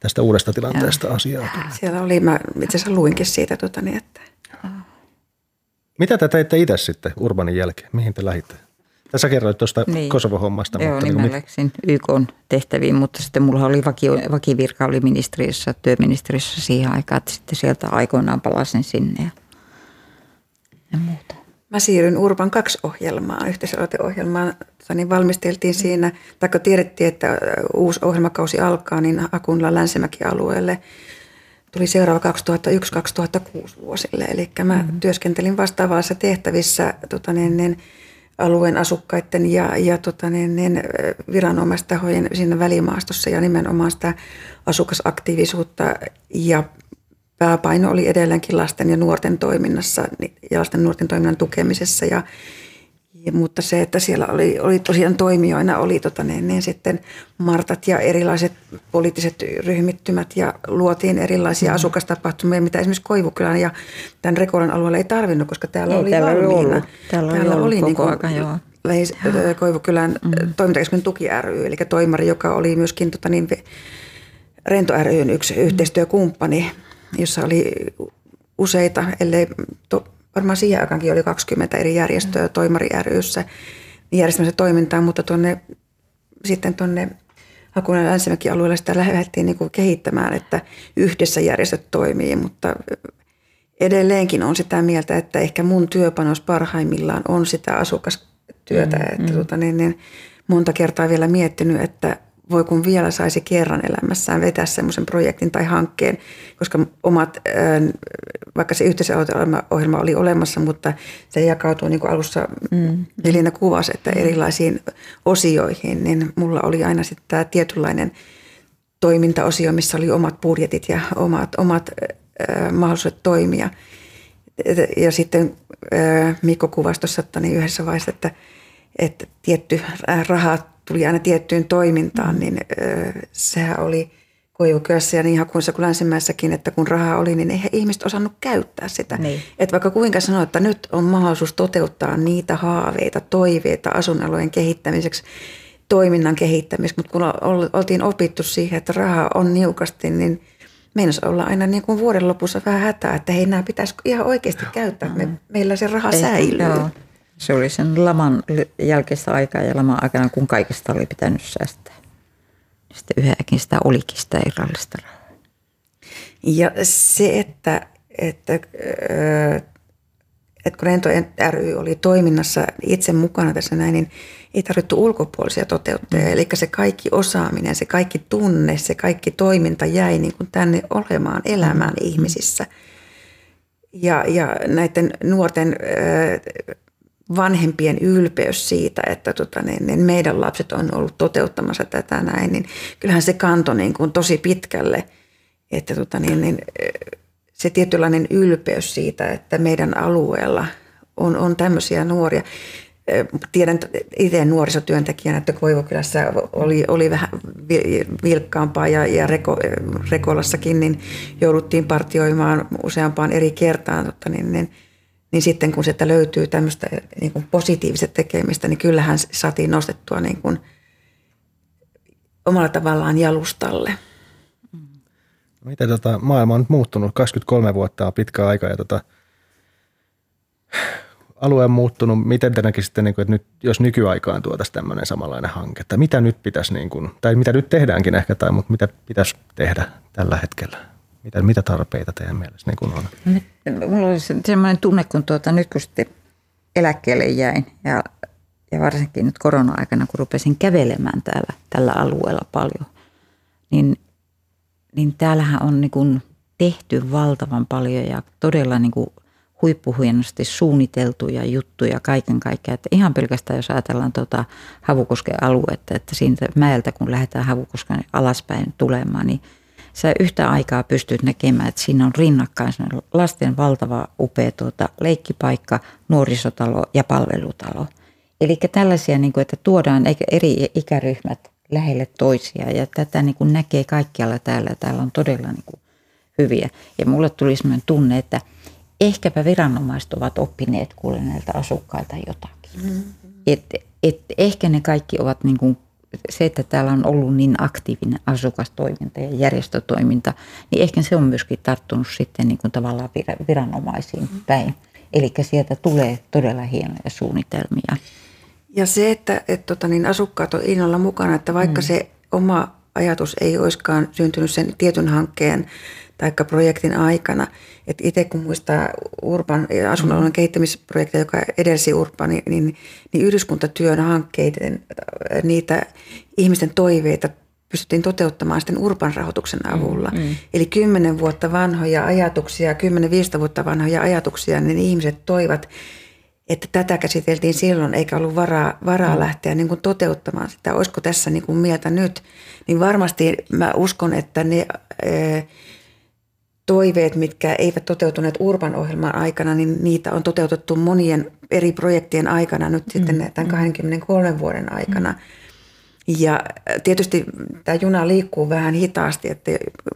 tästä uudesta tilanteesta ja. asiaa. Siellä oli, mä itse asiassa luinkin siitä, tota, niin, että mitä te teitte itse sitten Urbanin jälkeen? Mihin te lähditte? Tässä kerroit tuosta niin. Kosovo-hommasta. Joo, mutta niin, niin mä läksin YK tehtäviin, mutta sitten mulla oli vaki, vakivirka oli ministeriössä, työministeriössä siihen aikaan, että sitten sieltä aikoinaan palasin sinne ja, ja muuta. Mä siirryn Urban 2-ohjelmaan, yhteisöohjelmaan, niin valmisteltiin siinä, tai tiedettiin, että uusi ohjelmakausi alkaa, niin Akunla Länsimäki-alueelle tuli seuraava 2001-2006 vuosille. Eli mä mm-hmm. työskentelin vastaavassa tehtävissä tota niin, niin, alueen asukkaiden ja, ja tota niin, niin, viranomaistahojen siinä välimaastossa ja nimenomaan sitä asukasaktiivisuutta. Ja pääpaino oli edelleenkin lasten ja nuorten toiminnassa ja lasten ja nuorten toiminnan tukemisessa. Ja, ja mutta se, että siellä oli, oli tosiaan toimijoina, oli tota niin, niin sitten Martat ja erilaiset poliittiset ryhmittymät ja luotiin erilaisia mm. asukastapahtumia, mitä esimerkiksi Koivukylän ja tämän Rekolan alueella ei tarvinnut, koska täällä ei, oli täällä valmiina. Oli ollut. Täällä, täällä oli, oli koko niin kuin, joo. Koivukylän mm. toimintakeskuksen tuki ry, eli toimari, joka oli myöskin tota niin, Rento ryn yksi yhteistyökumppani, jossa oli useita, ellei to, varmaan siihen aikaankin oli 20 eri järjestöä Toimari ryssä järjestämässä toimintaa, mutta tuonne, sitten tuonne Hakunan länsimäki alueella sitä lähdettiin niin kehittämään, että yhdessä järjestöt toimii, mutta edelleenkin on sitä mieltä, että ehkä mun työpanos parhaimmillaan on sitä asukastyötä, mm, että mm. Tuota, niin, niin monta kertaa vielä miettinyt, että voi kun vielä saisi kerran elämässään vetää semmoisen projektin tai hankkeen, koska omat, vaikka se yhteisöohjelma oli olemassa, mutta se jakautuu niin kuin alussa mm. Elina kuvasi, että erilaisiin osioihin, niin mulla oli aina sitten tämä tietynlainen toimintaosio, missä oli omat budjetit ja omat, omat mahdollisuudet toimia. Ja sitten Mikko kuvasi tuossa niin yhdessä vaiheessa, että, että tietty raha tuli aina tiettyyn toimintaan, niin ö, sehän oli Koivukyössä ja niin Hakuissa kuin länsimäissäkin, että kun rahaa oli, niin eihän ihmiset osannut käyttää sitä. Niin. Että vaikka kuinka sanoa, että nyt on mahdollisuus toteuttaa niitä haaveita, toiveita asuinalueen kehittämiseksi, toiminnan kehittämiseksi, mutta kun oltiin opittu siihen, että rahaa on niukasti, niin meinasi olla aina niin kuin vuoden lopussa vähän hätää, että hei, nämä pitäisi ihan oikeasti käyttää, me, meillä se raha Ei, säilyy. Joo. Se oli sen laman jälkeistä aikaa ja laman aikana, kun kaikesta oli pitänyt säästää. Sitten yhäkin sitä olikin sitä irrallista rahaa. Ja se, että, että, että kun Rento ry oli toiminnassa itse mukana tässä näin, niin ei tarvittu ulkopuolisia toteuttajia. Mm. Eli se kaikki osaaminen, se kaikki tunne, se kaikki toiminta jäi niin kuin tänne olemaan, elämään mm. ihmisissä. Ja, ja näiden nuorten vanhempien ylpeys siitä, että tota, niin, niin meidän lapset on ollut toteuttamassa tätä näin, niin kyllähän se kantoi niin kuin tosi pitkälle, että tota, niin, niin, se tietynlainen ylpeys siitä, että meidän alueella on, on tämmöisiä nuoria. Tiedän itse nuorisotyöntekijänä, että Koivukylässä oli, oli vähän vilkkaampaa ja, ja Reko, Rekolassakin niin jouduttiin partioimaan useampaan eri kertaan. Totta, niin, niin, niin sitten kun sieltä löytyy tämmöistä niin kuin positiivista tekemistä, niin kyllähän saatiin nostettua niin kuin omalla tavallaan jalustalle. No miten tota, maailma on nyt muuttunut? 23 vuotta on pitkä aika ja tota, alue on muuttunut. Miten te näkisitte, niin kuin, että nyt, jos nykyaikaan tuotaisiin tämmöinen samanlainen hanke, että mitä nyt pitäisi, niin kuin, tai mitä nyt tehdäänkin ehkä, tai mutta mitä pitäisi tehdä tällä hetkellä? Mitä, mitä tarpeita teidän mielestä niin on? Mulla oli sellainen tunne, kun tuota, nyt kun sitten eläkkeelle jäin ja, ja varsinkin nyt korona-aikana, kun rupesin kävelemään täällä, tällä alueella paljon, niin, niin täällähän on niin kuin tehty valtavan paljon ja todella niin kuin huippuhienosti suunniteltuja juttuja kaiken kaikkiaan. Että ihan pelkästään jos ajatellaan tuota Havukosken aluetta, että siitä mäeltä kun lähdetään Havukosken alaspäin tulemaan, niin sä yhtä aikaa pystyt näkemään, että siinä on rinnakkain lasten valtava upea tuota, leikkipaikka, nuorisotalo ja palvelutalo. Eli tällaisia, niin kuin, että tuodaan eri ikäryhmät lähelle toisiaan ja tätä niin kuin näkee kaikkialla täällä. Täällä on todella niin kuin hyviä. Ja mulle tuli sellainen tunne, että ehkäpä viranomaiset ovat oppineet kuule näiltä asukkailta jotakin. Mm-hmm. Et, et ehkä ne kaikki ovat niin kuin se, että täällä on ollut niin aktiivinen asukastoiminta ja järjestötoiminta, niin ehkä se on myöskin tarttunut sitten niin kuin tavallaan viranomaisiin päin. Eli sieltä tulee todella hienoja suunnitelmia. Ja se, että, että tota, niin asukkaat on innolla mukana, että vaikka mm. se oma ajatus ei olisikaan syntynyt sen tietyn hankkeen tai projektin aikana. Et itse kun muistaa Urban asunnollinen mm. kehittämisprojektia, joka edelsi Urban, niin, niin, niin yhdyskuntatyön hankkeiden, niitä ihmisten toiveita pystyttiin toteuttamaan sitten Urban rahoituksen mm, avulla. Mm, mm. Eli kymmenen vuotta vanhoja ajatuksia, kymmenen 15 vuotta vanhoja ajatuksia, niin ihmiset toivat, että tätä käsiteltiin silloin, eikä ollut varaa, varaa mm. lähteä niin kuin toteuttamaan sitä. Olisiko tässä niin kuin mieltä nyt? Niin varmasti mä uskon, että ne... Toiveet, mitkä eivät toteutuneet Urban-ohjelman aikana, niin niitä on toteutettu monien eri projektien aikana nyt sitten mm. tämän 23 mm. vuoden aikana. Mm. Ja tietysti tämä juna liikkuu vähän hitaasti, että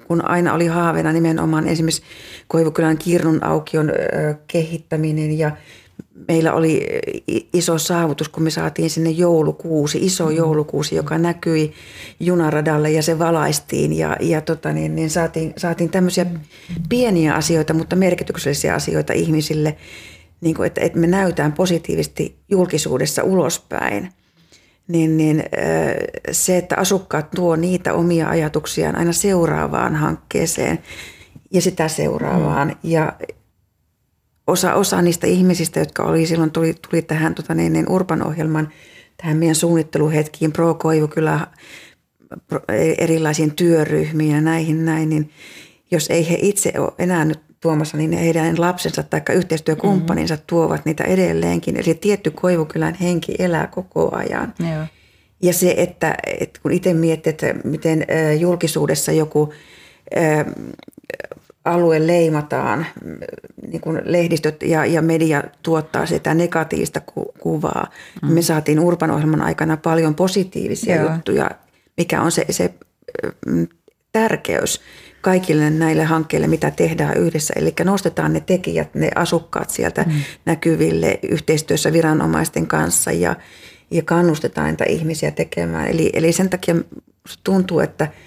kun aina oli haaveena nimenomaan esimerkiksi Koivukylän Kirnun aukion kehittäminen ja meillä oli iso saavutus, kun me saatiin sinne joulukuusi, iso mm-hmm. joulukuusi, joka näkyi junaradalle ja se valaistiin ja, ja tota niin, niin saatiin, saatiin tämmöisiä pieniä asioita, mutta merkityksellisiä asioita ihmisille, niin kuin, että, että me näytään positiivisesti julkisuudessa ulospäin. Niin, niin se, että asukkaat tuo niitä omia ajatuksiaan aina seuraavaan hankkeeseen ja sitä seuraavaan. Mm. Ja, osa, osa niistä ihmisistä, jotka oli silloin, tuli, tuli tähän tota, niin, niin Urban-ohjelman, tähän meidän suunnitteluhetkiin, Pro Koivu kyllä erilaisiin työryhmiin ja näihin näin, niin jos ei he itse ole enää nyt tuomassa, niin heidän lapsensa tai yhteistyökumppaninsa mm-hmm. tuovat niitä edelleenkin. Eli tietty Koivukylän henki elää koko ajan. Joo. Ja se, että, että kun itse miettii, että miten julkisuudessa joku alue leimataan, niin kuin lehdistöt ja, ja media tuottaa sitä negatiivista ku, kuvaa. Mm. Me saatiin Urban-ohjelman aikana paljon positiivisia Joo. juttuja, mikä on se, se mm, tärkeys kaikille näille hankkeille, mitä tehdään yhdessä. Eli nostetaan ne tekijät, ne asukkaat sieltä mm. näkyville yhteistyössä viranomaisten kanssa ja, ja kannustetaan niitä ihmisiä tekemään. Eli, eli sen takia tuntuu, että –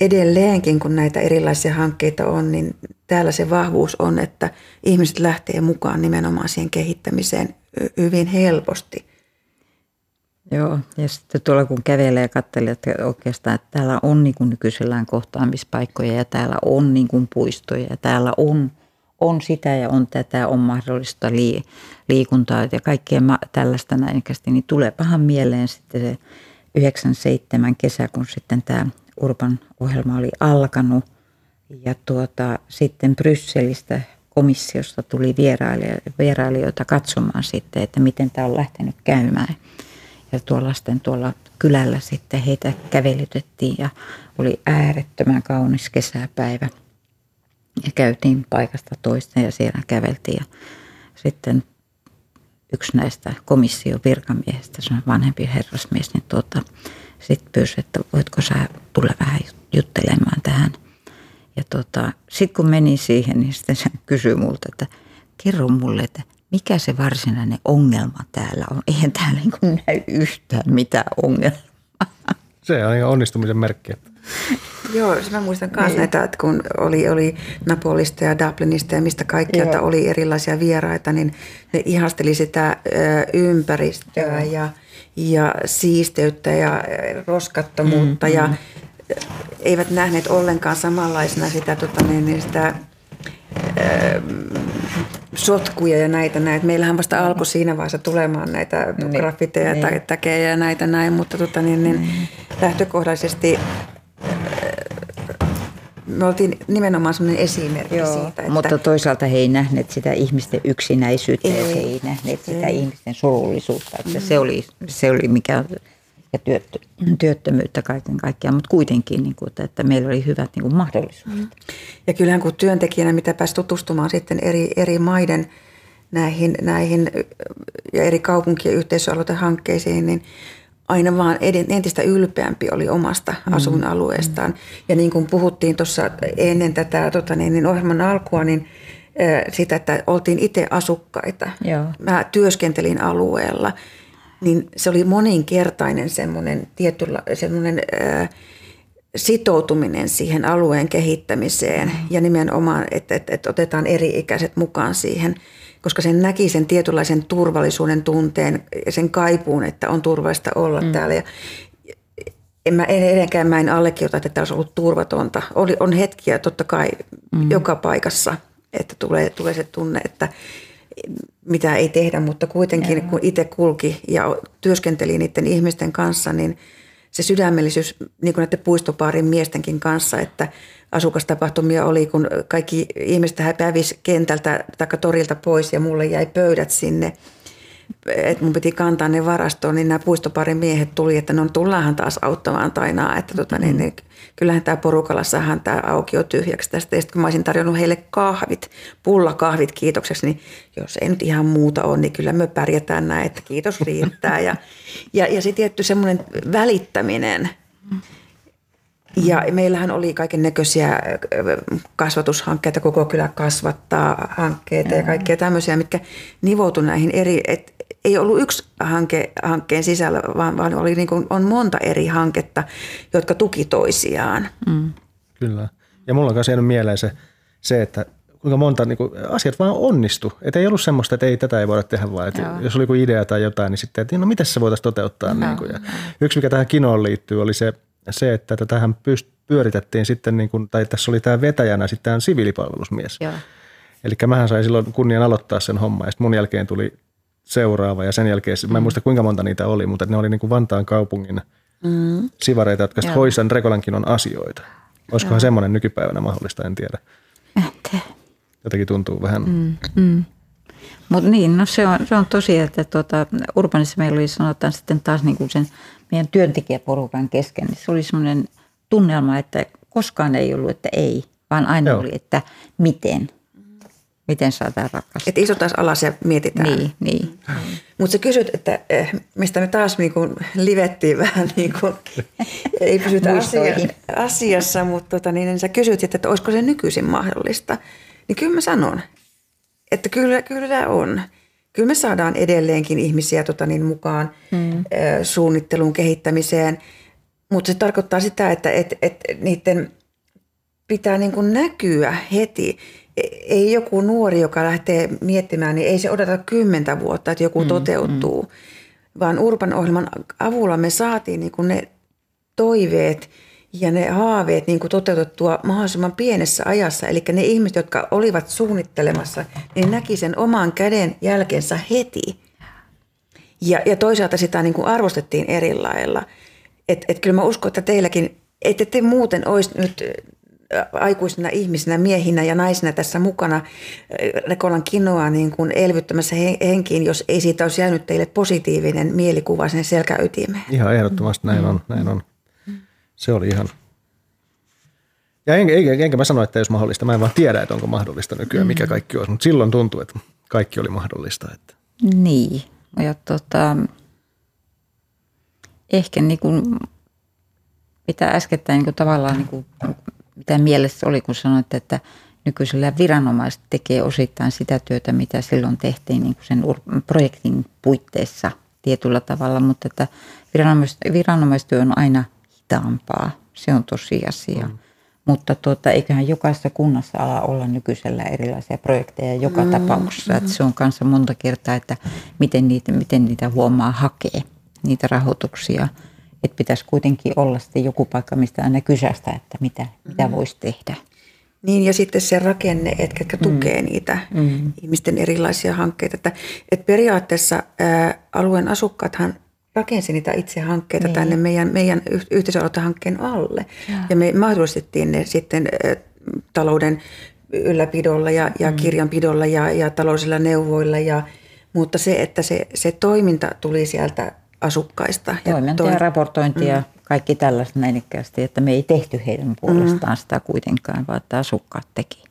edelleenkin, kun näitä erilaisia hankkeita on, niin täällä se vahvuus on, että ihmiset lähtee mukaan nimenomaan siihen kehittämiseen hyvin helposti. Joo, ja sitten tuolla kun kävelee ja katselee, että oikeastaan että täällä on niin kuin nykyisellään kohtaamispaikkoja ja täällä on niin kuin puistoja ja täällä on, on sitä ja on tätä, on mahdollista liikuntaa ja kaikkea tällaista näikästi, niin tuleepahan mieleen sitten se 97 kesä, kun sitten tämä Urban ohjelma oli alkanut ja tuota, sitten Brysselistä komissiosta tuli vierailijoita katsomaan sitten, että miten tämä on lähtenyt käymään. Ja tuolla sitten tuolla kylällä sitten heitä kävelytettiin ja oli äärettömän kaunis kesäpäivä. Ja käytiin paikasta toista ja siellä käveltiin ja sitten yksi näistä komission virkamiehistä, se vanhempi herrasmies, niin tuota, sitten pyysi, että voitko sä tulla vähän juttelemaan tähän. Ja tota, sitten kun meni siihen, niin sitten se kysyi multa, että kerro mulle, että mikä se varsinainen ongelma täällä on. Eihän täällä niin näy yhtään mitään ongelmaa. Se on ihan onnistumisen merkki. Joo, mä muistan myös niin. näitä, että kun oli, oli Napolista ja Dublinista ja mistä kaikkialta oli erilaisia vieraita, niin ne ihasteli sitä ympäristöä ja, ja siisteyttä ja roskattomuutta mm, ja mm. eivät nähneet ollenkaan samanlaisena sitä, tota, niin, niin sitä sotkuja ja näitä näitä. Meillähän vasta alkoi siinä vaiheessa tulemaan näitä niin, graffiteja niin. tai täkejä ja näitä näin, mutta tota, niin, niin, niin. Me oltiin nimenomaan sellainen esimerkki Joo, siitä. Että mutta toisaalta he ei nähneet sitä ihmisten yksinäisyyttä ei, ja he ei nähneet sitä ei. ihmisten surullisuutta. Että mm. se, oli, se oli mikä ja työttö, työttömyyttä kaiken kaikkiaan, mutta kuitenkin, niin kuin, että meillä oli hyvät niin kuin mahdollisuudet. Mm. Ja kyllähän kun työntekijänä, mitä pääsi tutustumaan sitten eri, eri maiden näihin, näihin ja eri kaupunkien yhteisöaloitehankkeisiin, niin aina vaan entistä ylpeämpi oli omasta mm. asuinalueestaan. Ja niin kuin puhuttiin tuossa ennen tätä tota niin, niin ohjelman alkua, niin sitä, että oltiin itse asukkaita. Joo. Mä työskentelin alueella, niin se oli moninkertainen semmoinen tietynla, semmoinen sitoutuminen siihen alueen kehittämiseen mm. ja nimenomaan, että, että, että otetaan eri-ikäiset mukaan siihen – koska sen näki sen tietynlaisen turvallisuuden tunteen ja sen kaipuun, että on turvallista olla mm. täällä. Ja en mä edenkään mä en allekirjoita, että tämä olisi ollut turvatonta. Oli, on hetkiä totta kai mm. joka paikassa, että tulee, tulee se tunne, että mitä ei tehdä, mutta kuitenkin Joo. kun itse kulki ja työskenteli niiden ihmisten kanssa, niin se sydämellisyys, niin kuin näiden puistopaarin miestenkin kanssa, että – asukastapahtumia oli, kun kaikki ihmiset häpävisi kentältä tai torilta pois ja mulle jäi pöydät sinne. Että mun piti kantaa ne varastoon, niin nämä puistoparin miehet tuli, että no tullaanhan taas auttamaan tainaa. Että tota, niin, niin, kyllähän tämä porukalla saadaan tämä aukio tyhjäksi tästä. Ja sitten kun mä olisin tarjonnut heille kahvit, pullakahvit kiitokseksi, niin jos ei nyt ihan muuta ole, niin kyllä me pärjätään näin, että kiitos riittää. Ja, ja, ja se tietty semmoinen välittäminen – ja meillähän oli kaiken näköisiä kasvatushankkeita, koko kylä kasvattaa hankkeita ja kaikkea tämmöisiä, mitkä nivoutu näihin eri, et ei ollut yksi hanke hankkeen sisällä, vaan, vaan oli niin kuin, on monta eri hanketta, jotka tuki toisiaan. Mm. Kyllä. Ja mulla on myös jäänyt mieleen se, se että kuinka monta niin kuin, asiat vaan onnistu. Että ei ollut semmoista, että ei tätä ei voida tehdä vaan. Että jos oli joku idea tai jotain, niin sitten, että no miten se voitaisiin toteuttaa. Niin kuin. Ja yksi, mikä tähän kinoon liittyy, oli se se, että tätähän pyöritettiin sitten, niin kuin, tai tässä oli tämä vetäjänä sitten tämä siviilipalvelusmies. Eli mähän sain silloin kunnian aloittaa sen homman ja sitten mun jälkeen tuli seuraava ja sen jälkeen, mm. mä en mm. muista kuinka monta niitä oli, mutta ne oli niin kuin Vantaan kaupungin mm. sivareita, jotka sitten hoisan Rekolankinon asioita. Olisikohan Joo. semmoinen nykypäivänä mahdollista, en tiedä. En Jotenkin tuntuu vähän. Mm. Mm. Mutta niin, no se on, se on tosi, että tuota, Urbanissa meillä oli sanotaan sitten taas niin kuin sen meidän työntekijäporukan kesken, niin se oli semmoinen tunnelma, että koskaan ei ollut, että ei, vaan aina Joo. oli, että miten. Miten saadaan rakastaa. Että istutaan alas ja mietitään. Niin, niin. Mutta sä kysyt, että eh, mistä me taas niin kuin livettiin vähän niin kuin, ei pysytä asia, asiassa, mutta tota, niin, niin sä kysyt, että, että olisiko se nykyisin mahdollista. Niin kyllä mä sanon, että kyllä, kyllä on kyllä me saadaan edelleenkin ihmisiä tota niin, mukaan mm. suunnitteluun, kehittämiseen, mutta se tarkoittaa sitä, että et, et, niiden pitää niin kuin näkyä heti. E, ei joku nuori, joka lähtee miettimään, niin ei se odota kymmentä vuotta, että joku mm, toteutuu, mm. vaan Urban ohjelman avulla me saatiin niin kuin ne toiveet – ja ne haaveet niin kuin toteutettua mahdollisimman pienessä ajassa. Eli ne ihmiset, jotka olivat suunnittelemassa, niin näki sen oman käden jälkensä heti. Ja, ja toisaalta sitä niin kuin arvostettiin eri lailla. Että et kyllä mä uskon, että teilläkin, ette te muuten olisi nyt äh, aikuisina ihmisinä, miehinä ja naisina tässä mukana äh, Rekolan kinoa niin kuin elvyttämässä henkiin, jos ei siitä olisi jäänyt teille positiivinen mielikuva sen selkäytimeen. Ihan ehdottomasti näin on. Näin on se oli ihan... Ja enkä, enkä, enkä mä sano, että olisi mahdollista. Mä en vaan tiedä, että onko mahdollista nykyään, mikä mm. kaikki olisi. Mutta silloin tuntui, että kaikki oli mahdollista. Että. Niin. Ja tota, ehkä niin kuin, mitä äskettäin niin kuin tavallaan, niin kuin, mitä mielessä oli, kun sanoit, että nykyisellä viranomaiset tekee osittain sitä työtä, mitä silloin tehtiin niin kuin sen projektin puitteissa tietyllä tavalla, mutta että viranomaistyö on aina hitaampaa se on tosiasia. Mm. Mutta tuota, eiköhän jokaisessa kunnassa ala olla nykyisellä erilaisia projekteja joka mm. tapauksessa. Että se on kanssa monta kertaa, että miten niitä, miten niitä huomaa hakee, niitä rahoituksia. Että pitäisi kuitenkin olla sitten joku paikka, mistä aina kysästä, että mitä, mitä mm. voisi tehdä. Niin ja sitten se rakenne, että ketkä mm. tukee niitä mm. ihmisten erilaisia hankkeita. Että, että periaatteessa ää, alueen asukkaathan rakensi niitä itse hankkeita niin. tänne meidän, meidän yhteisöaloitehankkeen alle. Ja, ja me mahdollistettiin ne sitten talouden ylläpidolla ja, ja mm. kirjanpidolla ja, ja taloudellisilla neuvoilla. Ja, mutta se, että se, se toiminta tuli sieltä asukkaista. Toiminta ja, toi, raportointia mm kaikki tällaista näinikkäästi, että me ei tehty heidän puolestaan mm. sitä kuitenkaan, vaan että asukkaat teki.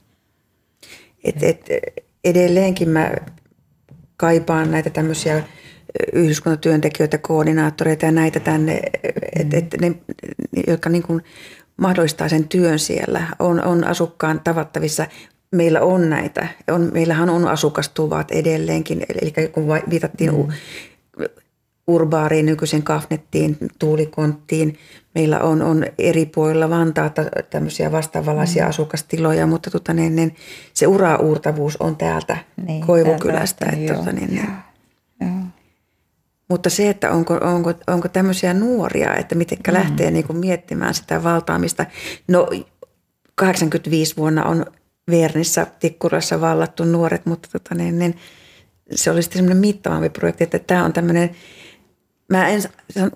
Et, et, edelleenkin mä kaipaan näitä tämmöisiä yhdyskuntatyöntekijöitä, koordinaattoreita ja näitä tänne, et, et ne, jotka niin kuin mahdollistaa sen työn siellä, on, on asukkaan tavattavissa. Meillä on näitä, on, meillähän on asukastuvat edelleenkin, eli kun viitattiin mm urbaariin, nykyisen kafnettiin, tuulikonttiin. Meillä on, on eri puolilla Vantaata tämmöisiä vastaavanlaisia mm. asukastiloja, mutta tota, niin, niin, se urauurtavuus on täältä niin, Koivukylästä. Täältä, että, tota, niin, niin. Mutta se, että onko, onko, onko tämmöisiä nuoria, että miten mm. lähtee niin kuin miettimään sitä valtaamista. No 85 vuonna on Vernissä, Tikkurassa vallattu nuoret, mutta tota, niin, niin, se oli sitten semmoinen mittavampi projekti, että tämä on tämmöinen – mä en,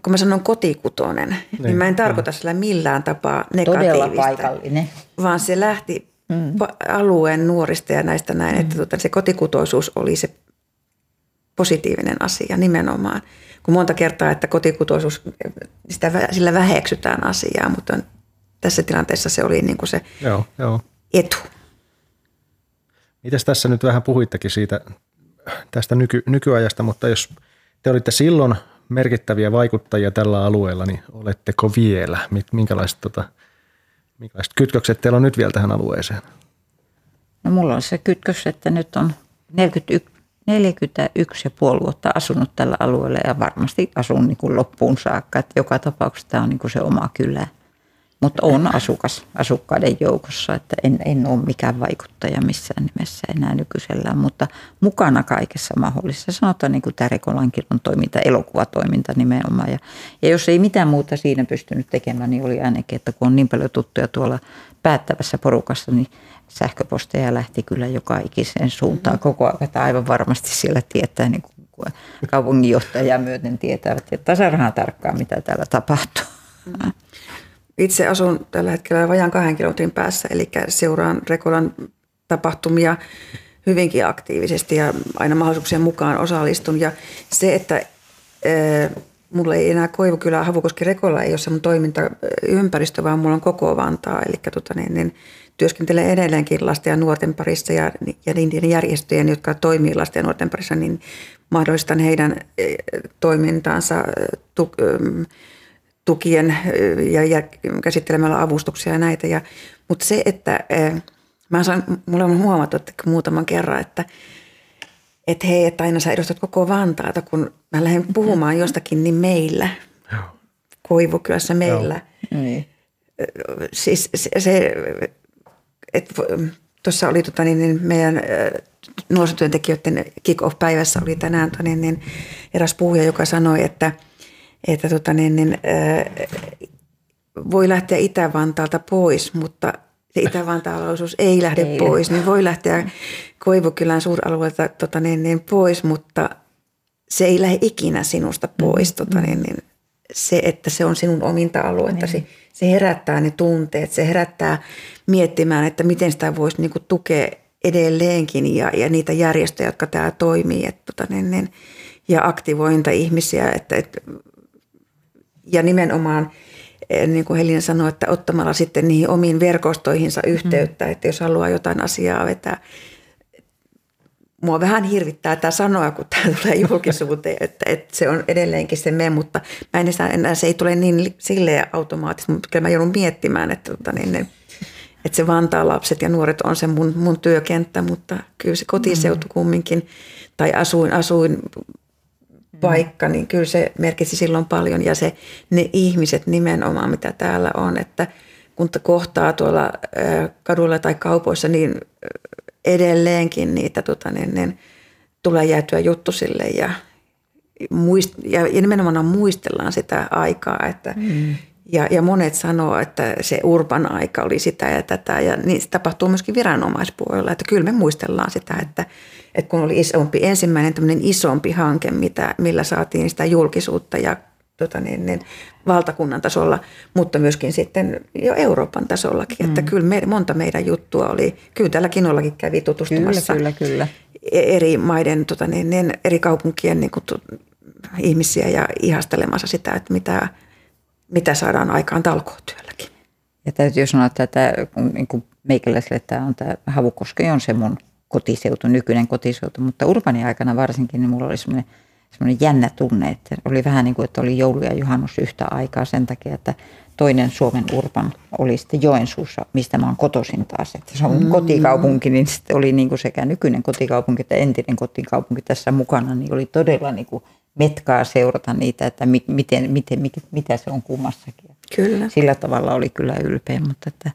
kun mä sanon kotikutonen, niin, niin mä en tarkoita sillä millään tapaa negatiivista. Todella paikallinen. Vaan se lähti mm. alueen nuorista ja näistä näin, mm. että tuota, se kotikutoisuus oli se positiivinen asia nimenomaan. Kun monta kertaa, että kotikutoisuus, sitä, sillä väheksytään asiaa, mutta tässä tilanteessa se oli niin kuin se joo, joo. etu. Mitäs tässä nyt vähän puhuittekin siitä tästä nyky, nykyajasta, mutta jos te olitte silloin merkittäviä vaikuttajia tällä alueella, niin oletteko vielä? Minkälaiset, tota, minkälaiset kytkökset teillä on nyt vielä tähän alueeseen? No mulla on se kytkös, että nyt on 41, 41 ja puoli vuotta asunut tällä alueella ja varmasti asun niin kuin loppuun saakka. Että joka tapauksessa tämä on niin kuin se oma kylä. Mutta on asukas asukkaiden joukossa, että en, en ole mikään vaikuttaja missään nimessä enää nykyisellään, mutta mukana kaikessa mahdollisessa. Sanotaan niin kuin tämä Rekolankilon toiminta, elokuvatoiminta nimenomaan. Ja, ja jos ei mitään muuta siinä pystynyt tekemään, niin oli ainakin, että kun on niin paljon tuttuja tuolla päättävässä porukassa, niin sähköposteja lähti kyllä joka ikiseen suuntaan koko ajan. Että aivan varmasti siellä tietää, niin kuin kaupunginjohtajaa myöten tietävät, että tasarahan tarkkaan, mitä täällä tapahtuu. Mm. Itse asun tällä hetkellä vajan kahden kilometrin päässä, eli seuraan Rekolan tapahtumia hyvinkin aktiivisesti ja aina mahdollisuuksien mukaan osallistun. Ja se, että e, mulla ei enää Koivukylä, Havukoski, Rekola ei ole semmoinen toimintaympäristö, vaan mulla on koko Vantaa. Eli tota, niin, niin, työskentelen edelleenkin lasten ja nuorten parissa ja, ja niiden järjestöjen, jotka toimii lasten ja nuorten parissa, niin mahdollistan heidän e, toimintaansa, tu, tukien ja, ja käsittelemällä avustuksia ja näitä. Ja, mutta se, että mä saan, mulla on huomattu että muutaman kerran, että että hei, että aina sä edustat koko Vantaata, kun mä lähden puhumaan jostakin, niin meillä, Koivukylässä meillä. Niin. Siis se, se että tuossa oli tota, niin, niin meidän nuorisotyöntekijöiden kick-off-päivässä oli tänään niin, niin eräs puhuja, joka sanoi, että – että tota niin, niin, äh, voi lähteä Itä-Vantaalta pois, mutta se Itä-Vantaalaisuus ei lähde ei. pois, niin voi lähteä Koivukylän suuralueelta tota niin, niin pois, mutta se ei lähde ikinä sinusta pois. Mm. Tota niin, niin, se, että se on sinun ominta aluettasi, niin. se herättää ne tunteet, se herättää miettimään, että miten sitä voisi niin kuin tukea edelleenkin ja, ja niitä järjestöjä, jotka täällä toimii että, tota, niin, niin, ja aktivointa ihmisiä, että, että ja nimenomaan eh, niin kuin Helina sanoi, että ottamalla sitten niihin omiin verkostoihinsa yhteyttä, mm. että jos haluaa jotain asiaa vetää. Mua vähän hirvittää tämä sanoa, kun tämä tulee julkisuuteen, [LAUGHS] että, että se on edelleenkin se me, mutta mä en enää, se ei tule niin silleen automaattisesti, mutta kyllä mä joudun miettimään, että, tota, niin ne, että se Vantaan lapset ja nuoret on se mun, mun työkenttä, mutta kyllä se kotiseutu mm. kumminkin, tai asuin, asuin paikka, niin kyllä se merkitsi silloin paljon. Ja se, ne ihmiset nimenomaan, mitä täällä on, että kun kohtaa tuolla kaduilla tai kaupoissa, niin edelleenkin niitä tota, niin, niin, tulee jäätyä juttusille ja, muist, ja, ja nimenomaan muistellaan sitä aikaa, että mm. Ja, ja monet sanoo, että se urban aika oli sitä ja tätä, ja niin se tapahtuu myöskin viranomaispuolella, että kyllä me muistellaan sitä, että, että kun oli isompi, ensimmäinen tämmöinen isompi hanke, mitä, millä saatiin sitä julkisuutta ja tota niin, niin, valtakunnan tasolla, mutta myöskin sitten jo Euroopan tasollakin, mm. että kyllä me, monta meidän juttua oli, kyllä täällä Kinollakin kävi tutustumassa kyllä, kyllä, kyllä. E-, eri maiden, tota niin, niin, eri kaupunkien niin kuin, ihmisiä ja ihastelemassa sitä, että mitä mitä saadaan aikaan talkootyölläkin. Ja täytyy sanoa, että tämä, niin kuin meikäläiselle tämä on tämä Havukoski on se mun kotiseutu, nykyinen kotiseutu, mutta urbani aikana varsinkin niin mulla oli semmoinen, semmoinen jännä tunne, että oli vähän niin kuin, että oli joulu ja juhannus yhtä aikaa sen takia, että toinen Suomen urban oli sitten Joensuussa, mistä mä oon kotoisin taas. Että se on mm. kotikaupunki, niin sitten oli niin kuin sekä nykyinen kotikaupunki että entinen kotikaupunki tässä mukana, niin oli todella niin kuin metkaa seurata niitä, että miten, miten, miten, mitä se on kummassakin. Kyllä. Sillä tavalla oli kyllä ylpeä, mutta että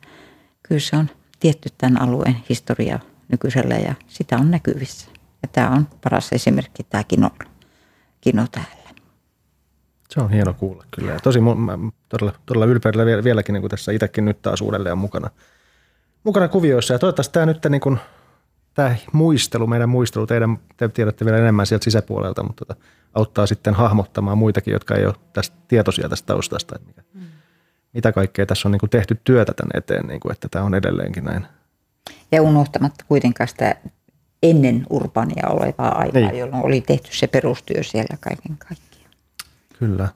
kyllä se on tietty tämän alueen historia nykyisellä ja sitä on näkyvissä. Ja tämä on paras esimerkki tämä kino, kino täällä. Se on hieno kuulla kyllä. Ja tosi mä todella, todella ylpeydellä vieläkin niin kuin tässä itsekin nyt taas uudelleen mukana, mukana kuvioissa. Ja toivottavasti tämä nyt niin kuin, tämä muistelu, meidän muistelu, teidän, te tiedätte vielä enemmän sieltä sisäpuolelta, mutta tota, auttaa sitten hahmottamaan muitakin, jotka ei ole tästä tietoisia tästä taustasta, että mikä, mm. mitä kaikkea tässä on niin kuin tehty työtä tänne eteen, niin kuin, että tämä on edelleenkin näin. Ja unohtamatta kuitenkaan sitä ennen urbania olevaa aikaa, niin. jolloin oli tehty se perustyö siellä kaiken kaikkiaan. Kyllä.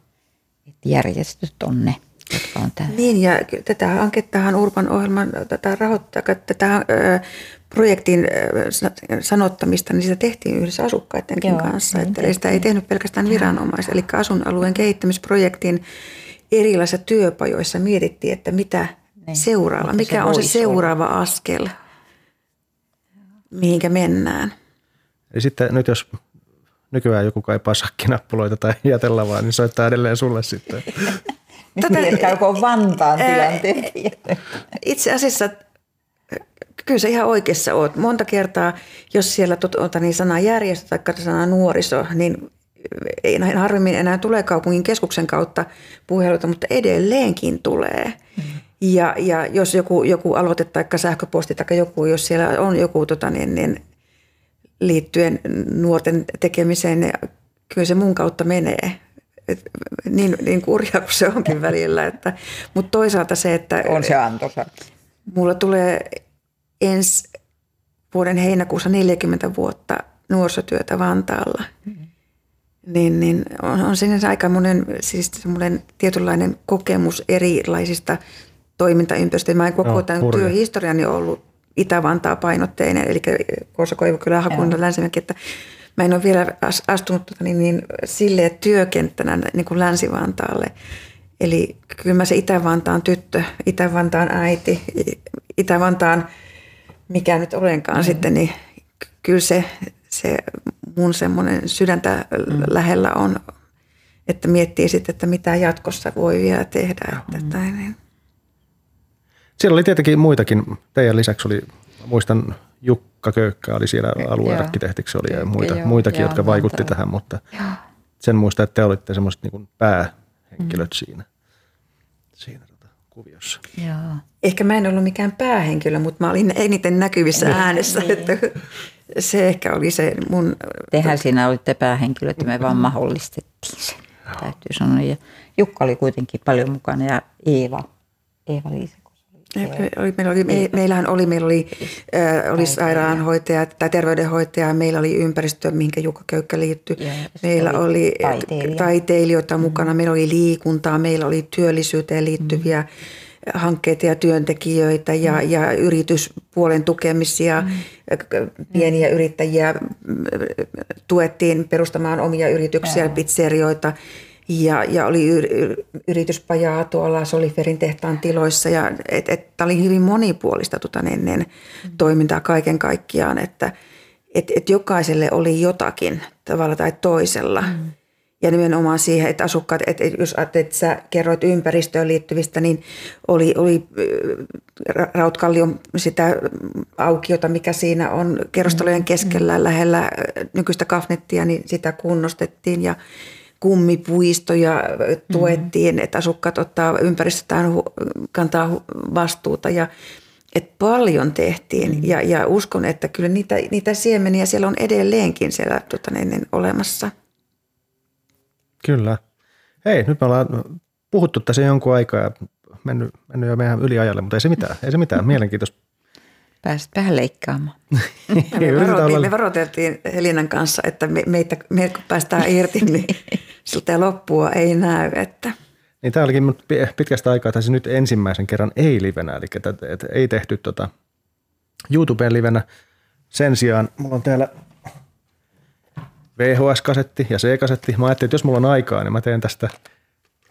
Et järjestöt on ne jotka on täällä. Niin, ja tätä hankettahan Urban ohjelman tätä rahoittaa, tätä projektin sanottamista, niin sitä tehtiin yhdessä asukkaidenkin Joo, kanssa. Niin että sitä ei tehnyt pelkästään viranomais. Eli asuinalueen kehittämisprojektin erilaisissa työpajoissa mietittiin, että mitä niin, seuraava, mikä se on se seuraava olla. askel, mihinkä mennään. Eli sitten nyt jos nykyään joku kaipaa sakkinappuloita tai jätelavaa, niin soittaa edelleen sulle sitten. [LAUGHS] Tätä, niin, käykö Vantaan tilanteen? Itse asiassa kyllä sä ihan oikeassa oot. Monta kertaa, jos siellä tuota, niin sana järjestö tai sana nuoriso, niin ei näin harvemmin enää tulee kaupungin keskuksen kautta puheluita, mutta edelleenkin tulee. Mm. Ja, ja jos joku, joku aloite tai sähköposti tai joku, jos siellä on joku tota, niin, niin, liittyen nuorten tekemiseen, niin kyllä se mun kautta menee. Et, niin, niin kurja kuin se onkin välillä. Että, mutta toisaalta se, että... On se antoisa. Mulla tulee ensi vuoden heinäkuussa 40 vuotta nuorisotyötä Vantaalla. Mm-hmm. Niin, niin on, on sinne aika monen, siis semmoinen tietynlainen kokemus erilaisista toimintaympäristöistä. Mä en koko no, tämän työhistoriani ollut Itä-Vantaa painotteinen, eli Korsa Koivukylä, Hakunta, Länsimäki, että mä en ole vielä astunut tota, niin, niin, silleen työkenttänä niin kuin Länsi-Vantaalle. Eli kyllä mä se Itä-Vantaan tyttö, Itä-Vantaan äiti, Itä-Vantaan mikä nyt olenkaan mm. sitten, niin kyllä se, se mun semmoinen sydäntä mm. lähellä on, että miettii sitten, että mitä jatkossa voi vielä tehdä. Että mm. tai niin. Siellä oli tietenkin muitakin. Teidän lisäksi oli, muistan Jukka Köykkä oli siellä aluearkkitehtiksi oli ja muita, joo, muitakin, joo, jotka vaikutti tähän, mutta joo. sen muista, että te olitte semmoiset niin päähenkilöt mm. siinä. siinä kuviossa. Joo. Ehkä mä en ollut mikään päähenkilö, mutta mä olin eniten näkyvissä niin, äänessä. Niin. Että se ehkä oli se mun... Tehän siinä olitte päähenkilöt ja me vaan mahdollistettiin se, täytyy sanoa. Ja Jukka oli kuitenkin paljon mukana ja Eeva, Eeva Liisa. Oli, meillä oli, me, meillähän oli, meillä oli, äh, oli sairaanhoitaja tai terveydenhoitaja, meillä oli ympäristö, mihinkä Jukka Köykkä liittyi. Ja, meillä oli taiteilija. taiteilijoita mm. mukana, meillä oli liikuntaa, meillä oli työllisyyteen liittyviä mm. hankkeita ja työntekijöitä ja, mm. ja yrityspuolen tukemisia. Mm. Pieniä mm. yrittäjiä tuettiin perustamaan omia yrityksiä, ja. pizzerioita – ja, ja oli yrityspajaa tuolla Soliferin tehtaan tiloissa ja et, et, oli hyvin monipuolista tota, niin, niin, mm. toimintaa kaiken kaikkiaan, että et, et jokaiselle oli jotakin tavalla tai toisella. Mm. Ja nimenomaan siihen, että asukkaat, että jos että sä kerroit ympäristöön liittyvistä, niin oli, oli Rautkallion sitä aukiota, mikä siinä on kerrostalojen keskellä lähellä nykyistä kafnettia, niin sitä kunnostettiin ja kummipuistoja tuettiin, että asukkaat ottaa ympäristötään kantaa vastuuta ja et paljon tehtiin mm. ja, ja uskon, että kyllä niitä, niitä siemeniä siellä on edelleenkin siellä tota, niin, niin, olemassa. Kyllä. Hei, nyt me ollaan puhuttu tässä jonkun aikaa ja mennyt, mennyt jo meidän yliajalle, mutta ei se mitään. Ei se mitään. [LAUGHS] Mielenkiintoista. Pääsit vähän leikkaamaan. [LAUGHS] me, varoitettiin, me varoiteltiin Helinan kanssa, että me, meitä, me kun päästään irti, [LAUGHS] niin siltä loppua ei näy. Että. Niin tämä olikin pitkästä aikaa tässä nyt ensimmäisen kerran ei-livenä, eli että, että ei tehty tota YouTubeen livenä. Sen sijaan mulla on täällä VHS-kasetti ja C-kasetti. Mä ajattelin, että jos mulla on aikaa, niin mä teen tästä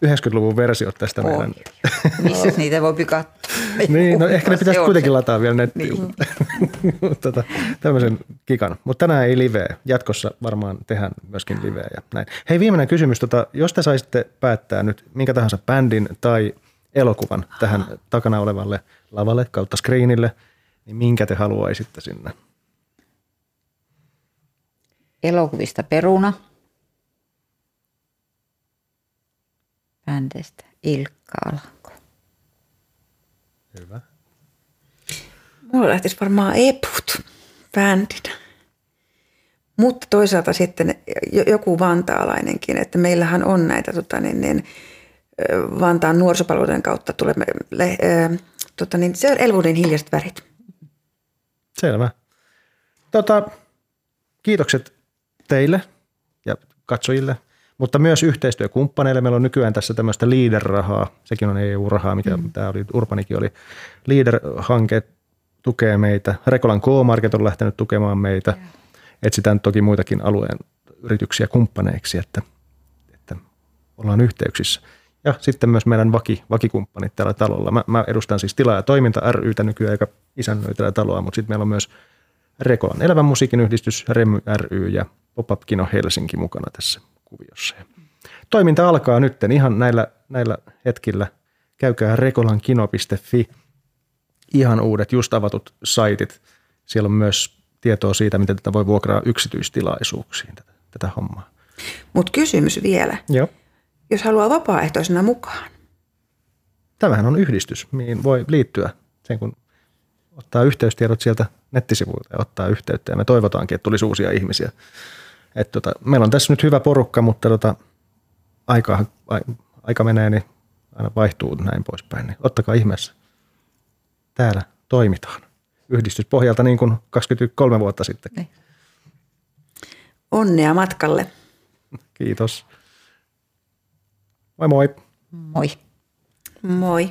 90-luvun versiot tästä oh. meidän. [LAUGHS] Missä niitä voi katsoa? niin, no ehkä ne pitäisi kuitenkin lataa vielä nettiin. Niin. [LAUGHS] tota, tämmöisen kikan. Mutta tänään ei live. Jatkossa varmaan tehdään myöskin liveä ja näin. Hei, viimeinen kysymys. Tota, jos te saisitte päättää nyt minkä tahansa bändin tai elokuvan tähän takana olevalle lavalle kautta screenille, niin minkä te haluaisitte sinne? Elokuvista Peruna. Bändistä Ilkka Alanko. Hyvä. Mulla lähtisi varmaan Eput bändinä. Mutta toisaalta sitten joku vantaalainenkin, että meillähän on näitä tota, niin, niin, Vantaan nuorisopalveluiden kautta tulemme, le, äh, tota, niin, se on Elvuuden hiljaiset värit. Selvä. Tota, kiitokset teille ja katsojille, mutta myös yhteistyökumppaneille. Meillä on nykyään tässä tämmöistä leader-rahaa, sekin on EU-rahaa, mitä mm. tämä oli, Urbanikin oli. Leader-hanke tukee meitä. Rekolan K-Market on lähtenyt tukemaan meitä. Yeah. Etsitään toki muitakin alueen yrityksiä kumppaneiksi, että, että ollaan yhteyksissä. Ja sitten myös meidän vaki, vakikumppanit tällä talolla. Mä, mä edustan siis tilaa ja toiminta rytä nykyään, joka isännöi tällä taloa, mutta sitten meillä on myös Rekolan elävän musiikin yhdistys, Remy ry ja Pop-Up Kino Helsinki mukana tässä kuviossa. Toiminta alkaa nyt ihan näillä, näillä hetkillä. Käykää rekolankino.fi. Ihan uudet, just avatut saitit. Siellä on myös tietoa siitä, miten tätä voi vuokraa yksityistilaisuuksiin, tätä, tätä hommaa. Mutta kysymys vielä. Joo. Jos haluaa vapaaehtoisena mukaan. Tämähän on yhdistys, mihin voi liittyä sen, kun ottaa yhteystiedot sieltä nettisivuilta ja ottaa yhteyttä. Ja me toivotaankin, että tulisi uusia ihmisiä. Et tota, meillä on tässä nyt hyvä porukka, mutta tota, aika, aika menee, niin aina vaihtuu näin poispäin. Niin ottakaa ihmeessä. Täällä toimitaan. Yhdistyspohjalta niin kuin 23 vuotta sitten. Niin. Onnea matkalle. [LAUGHS] Kiitos. Moi moi. Moi. Moi.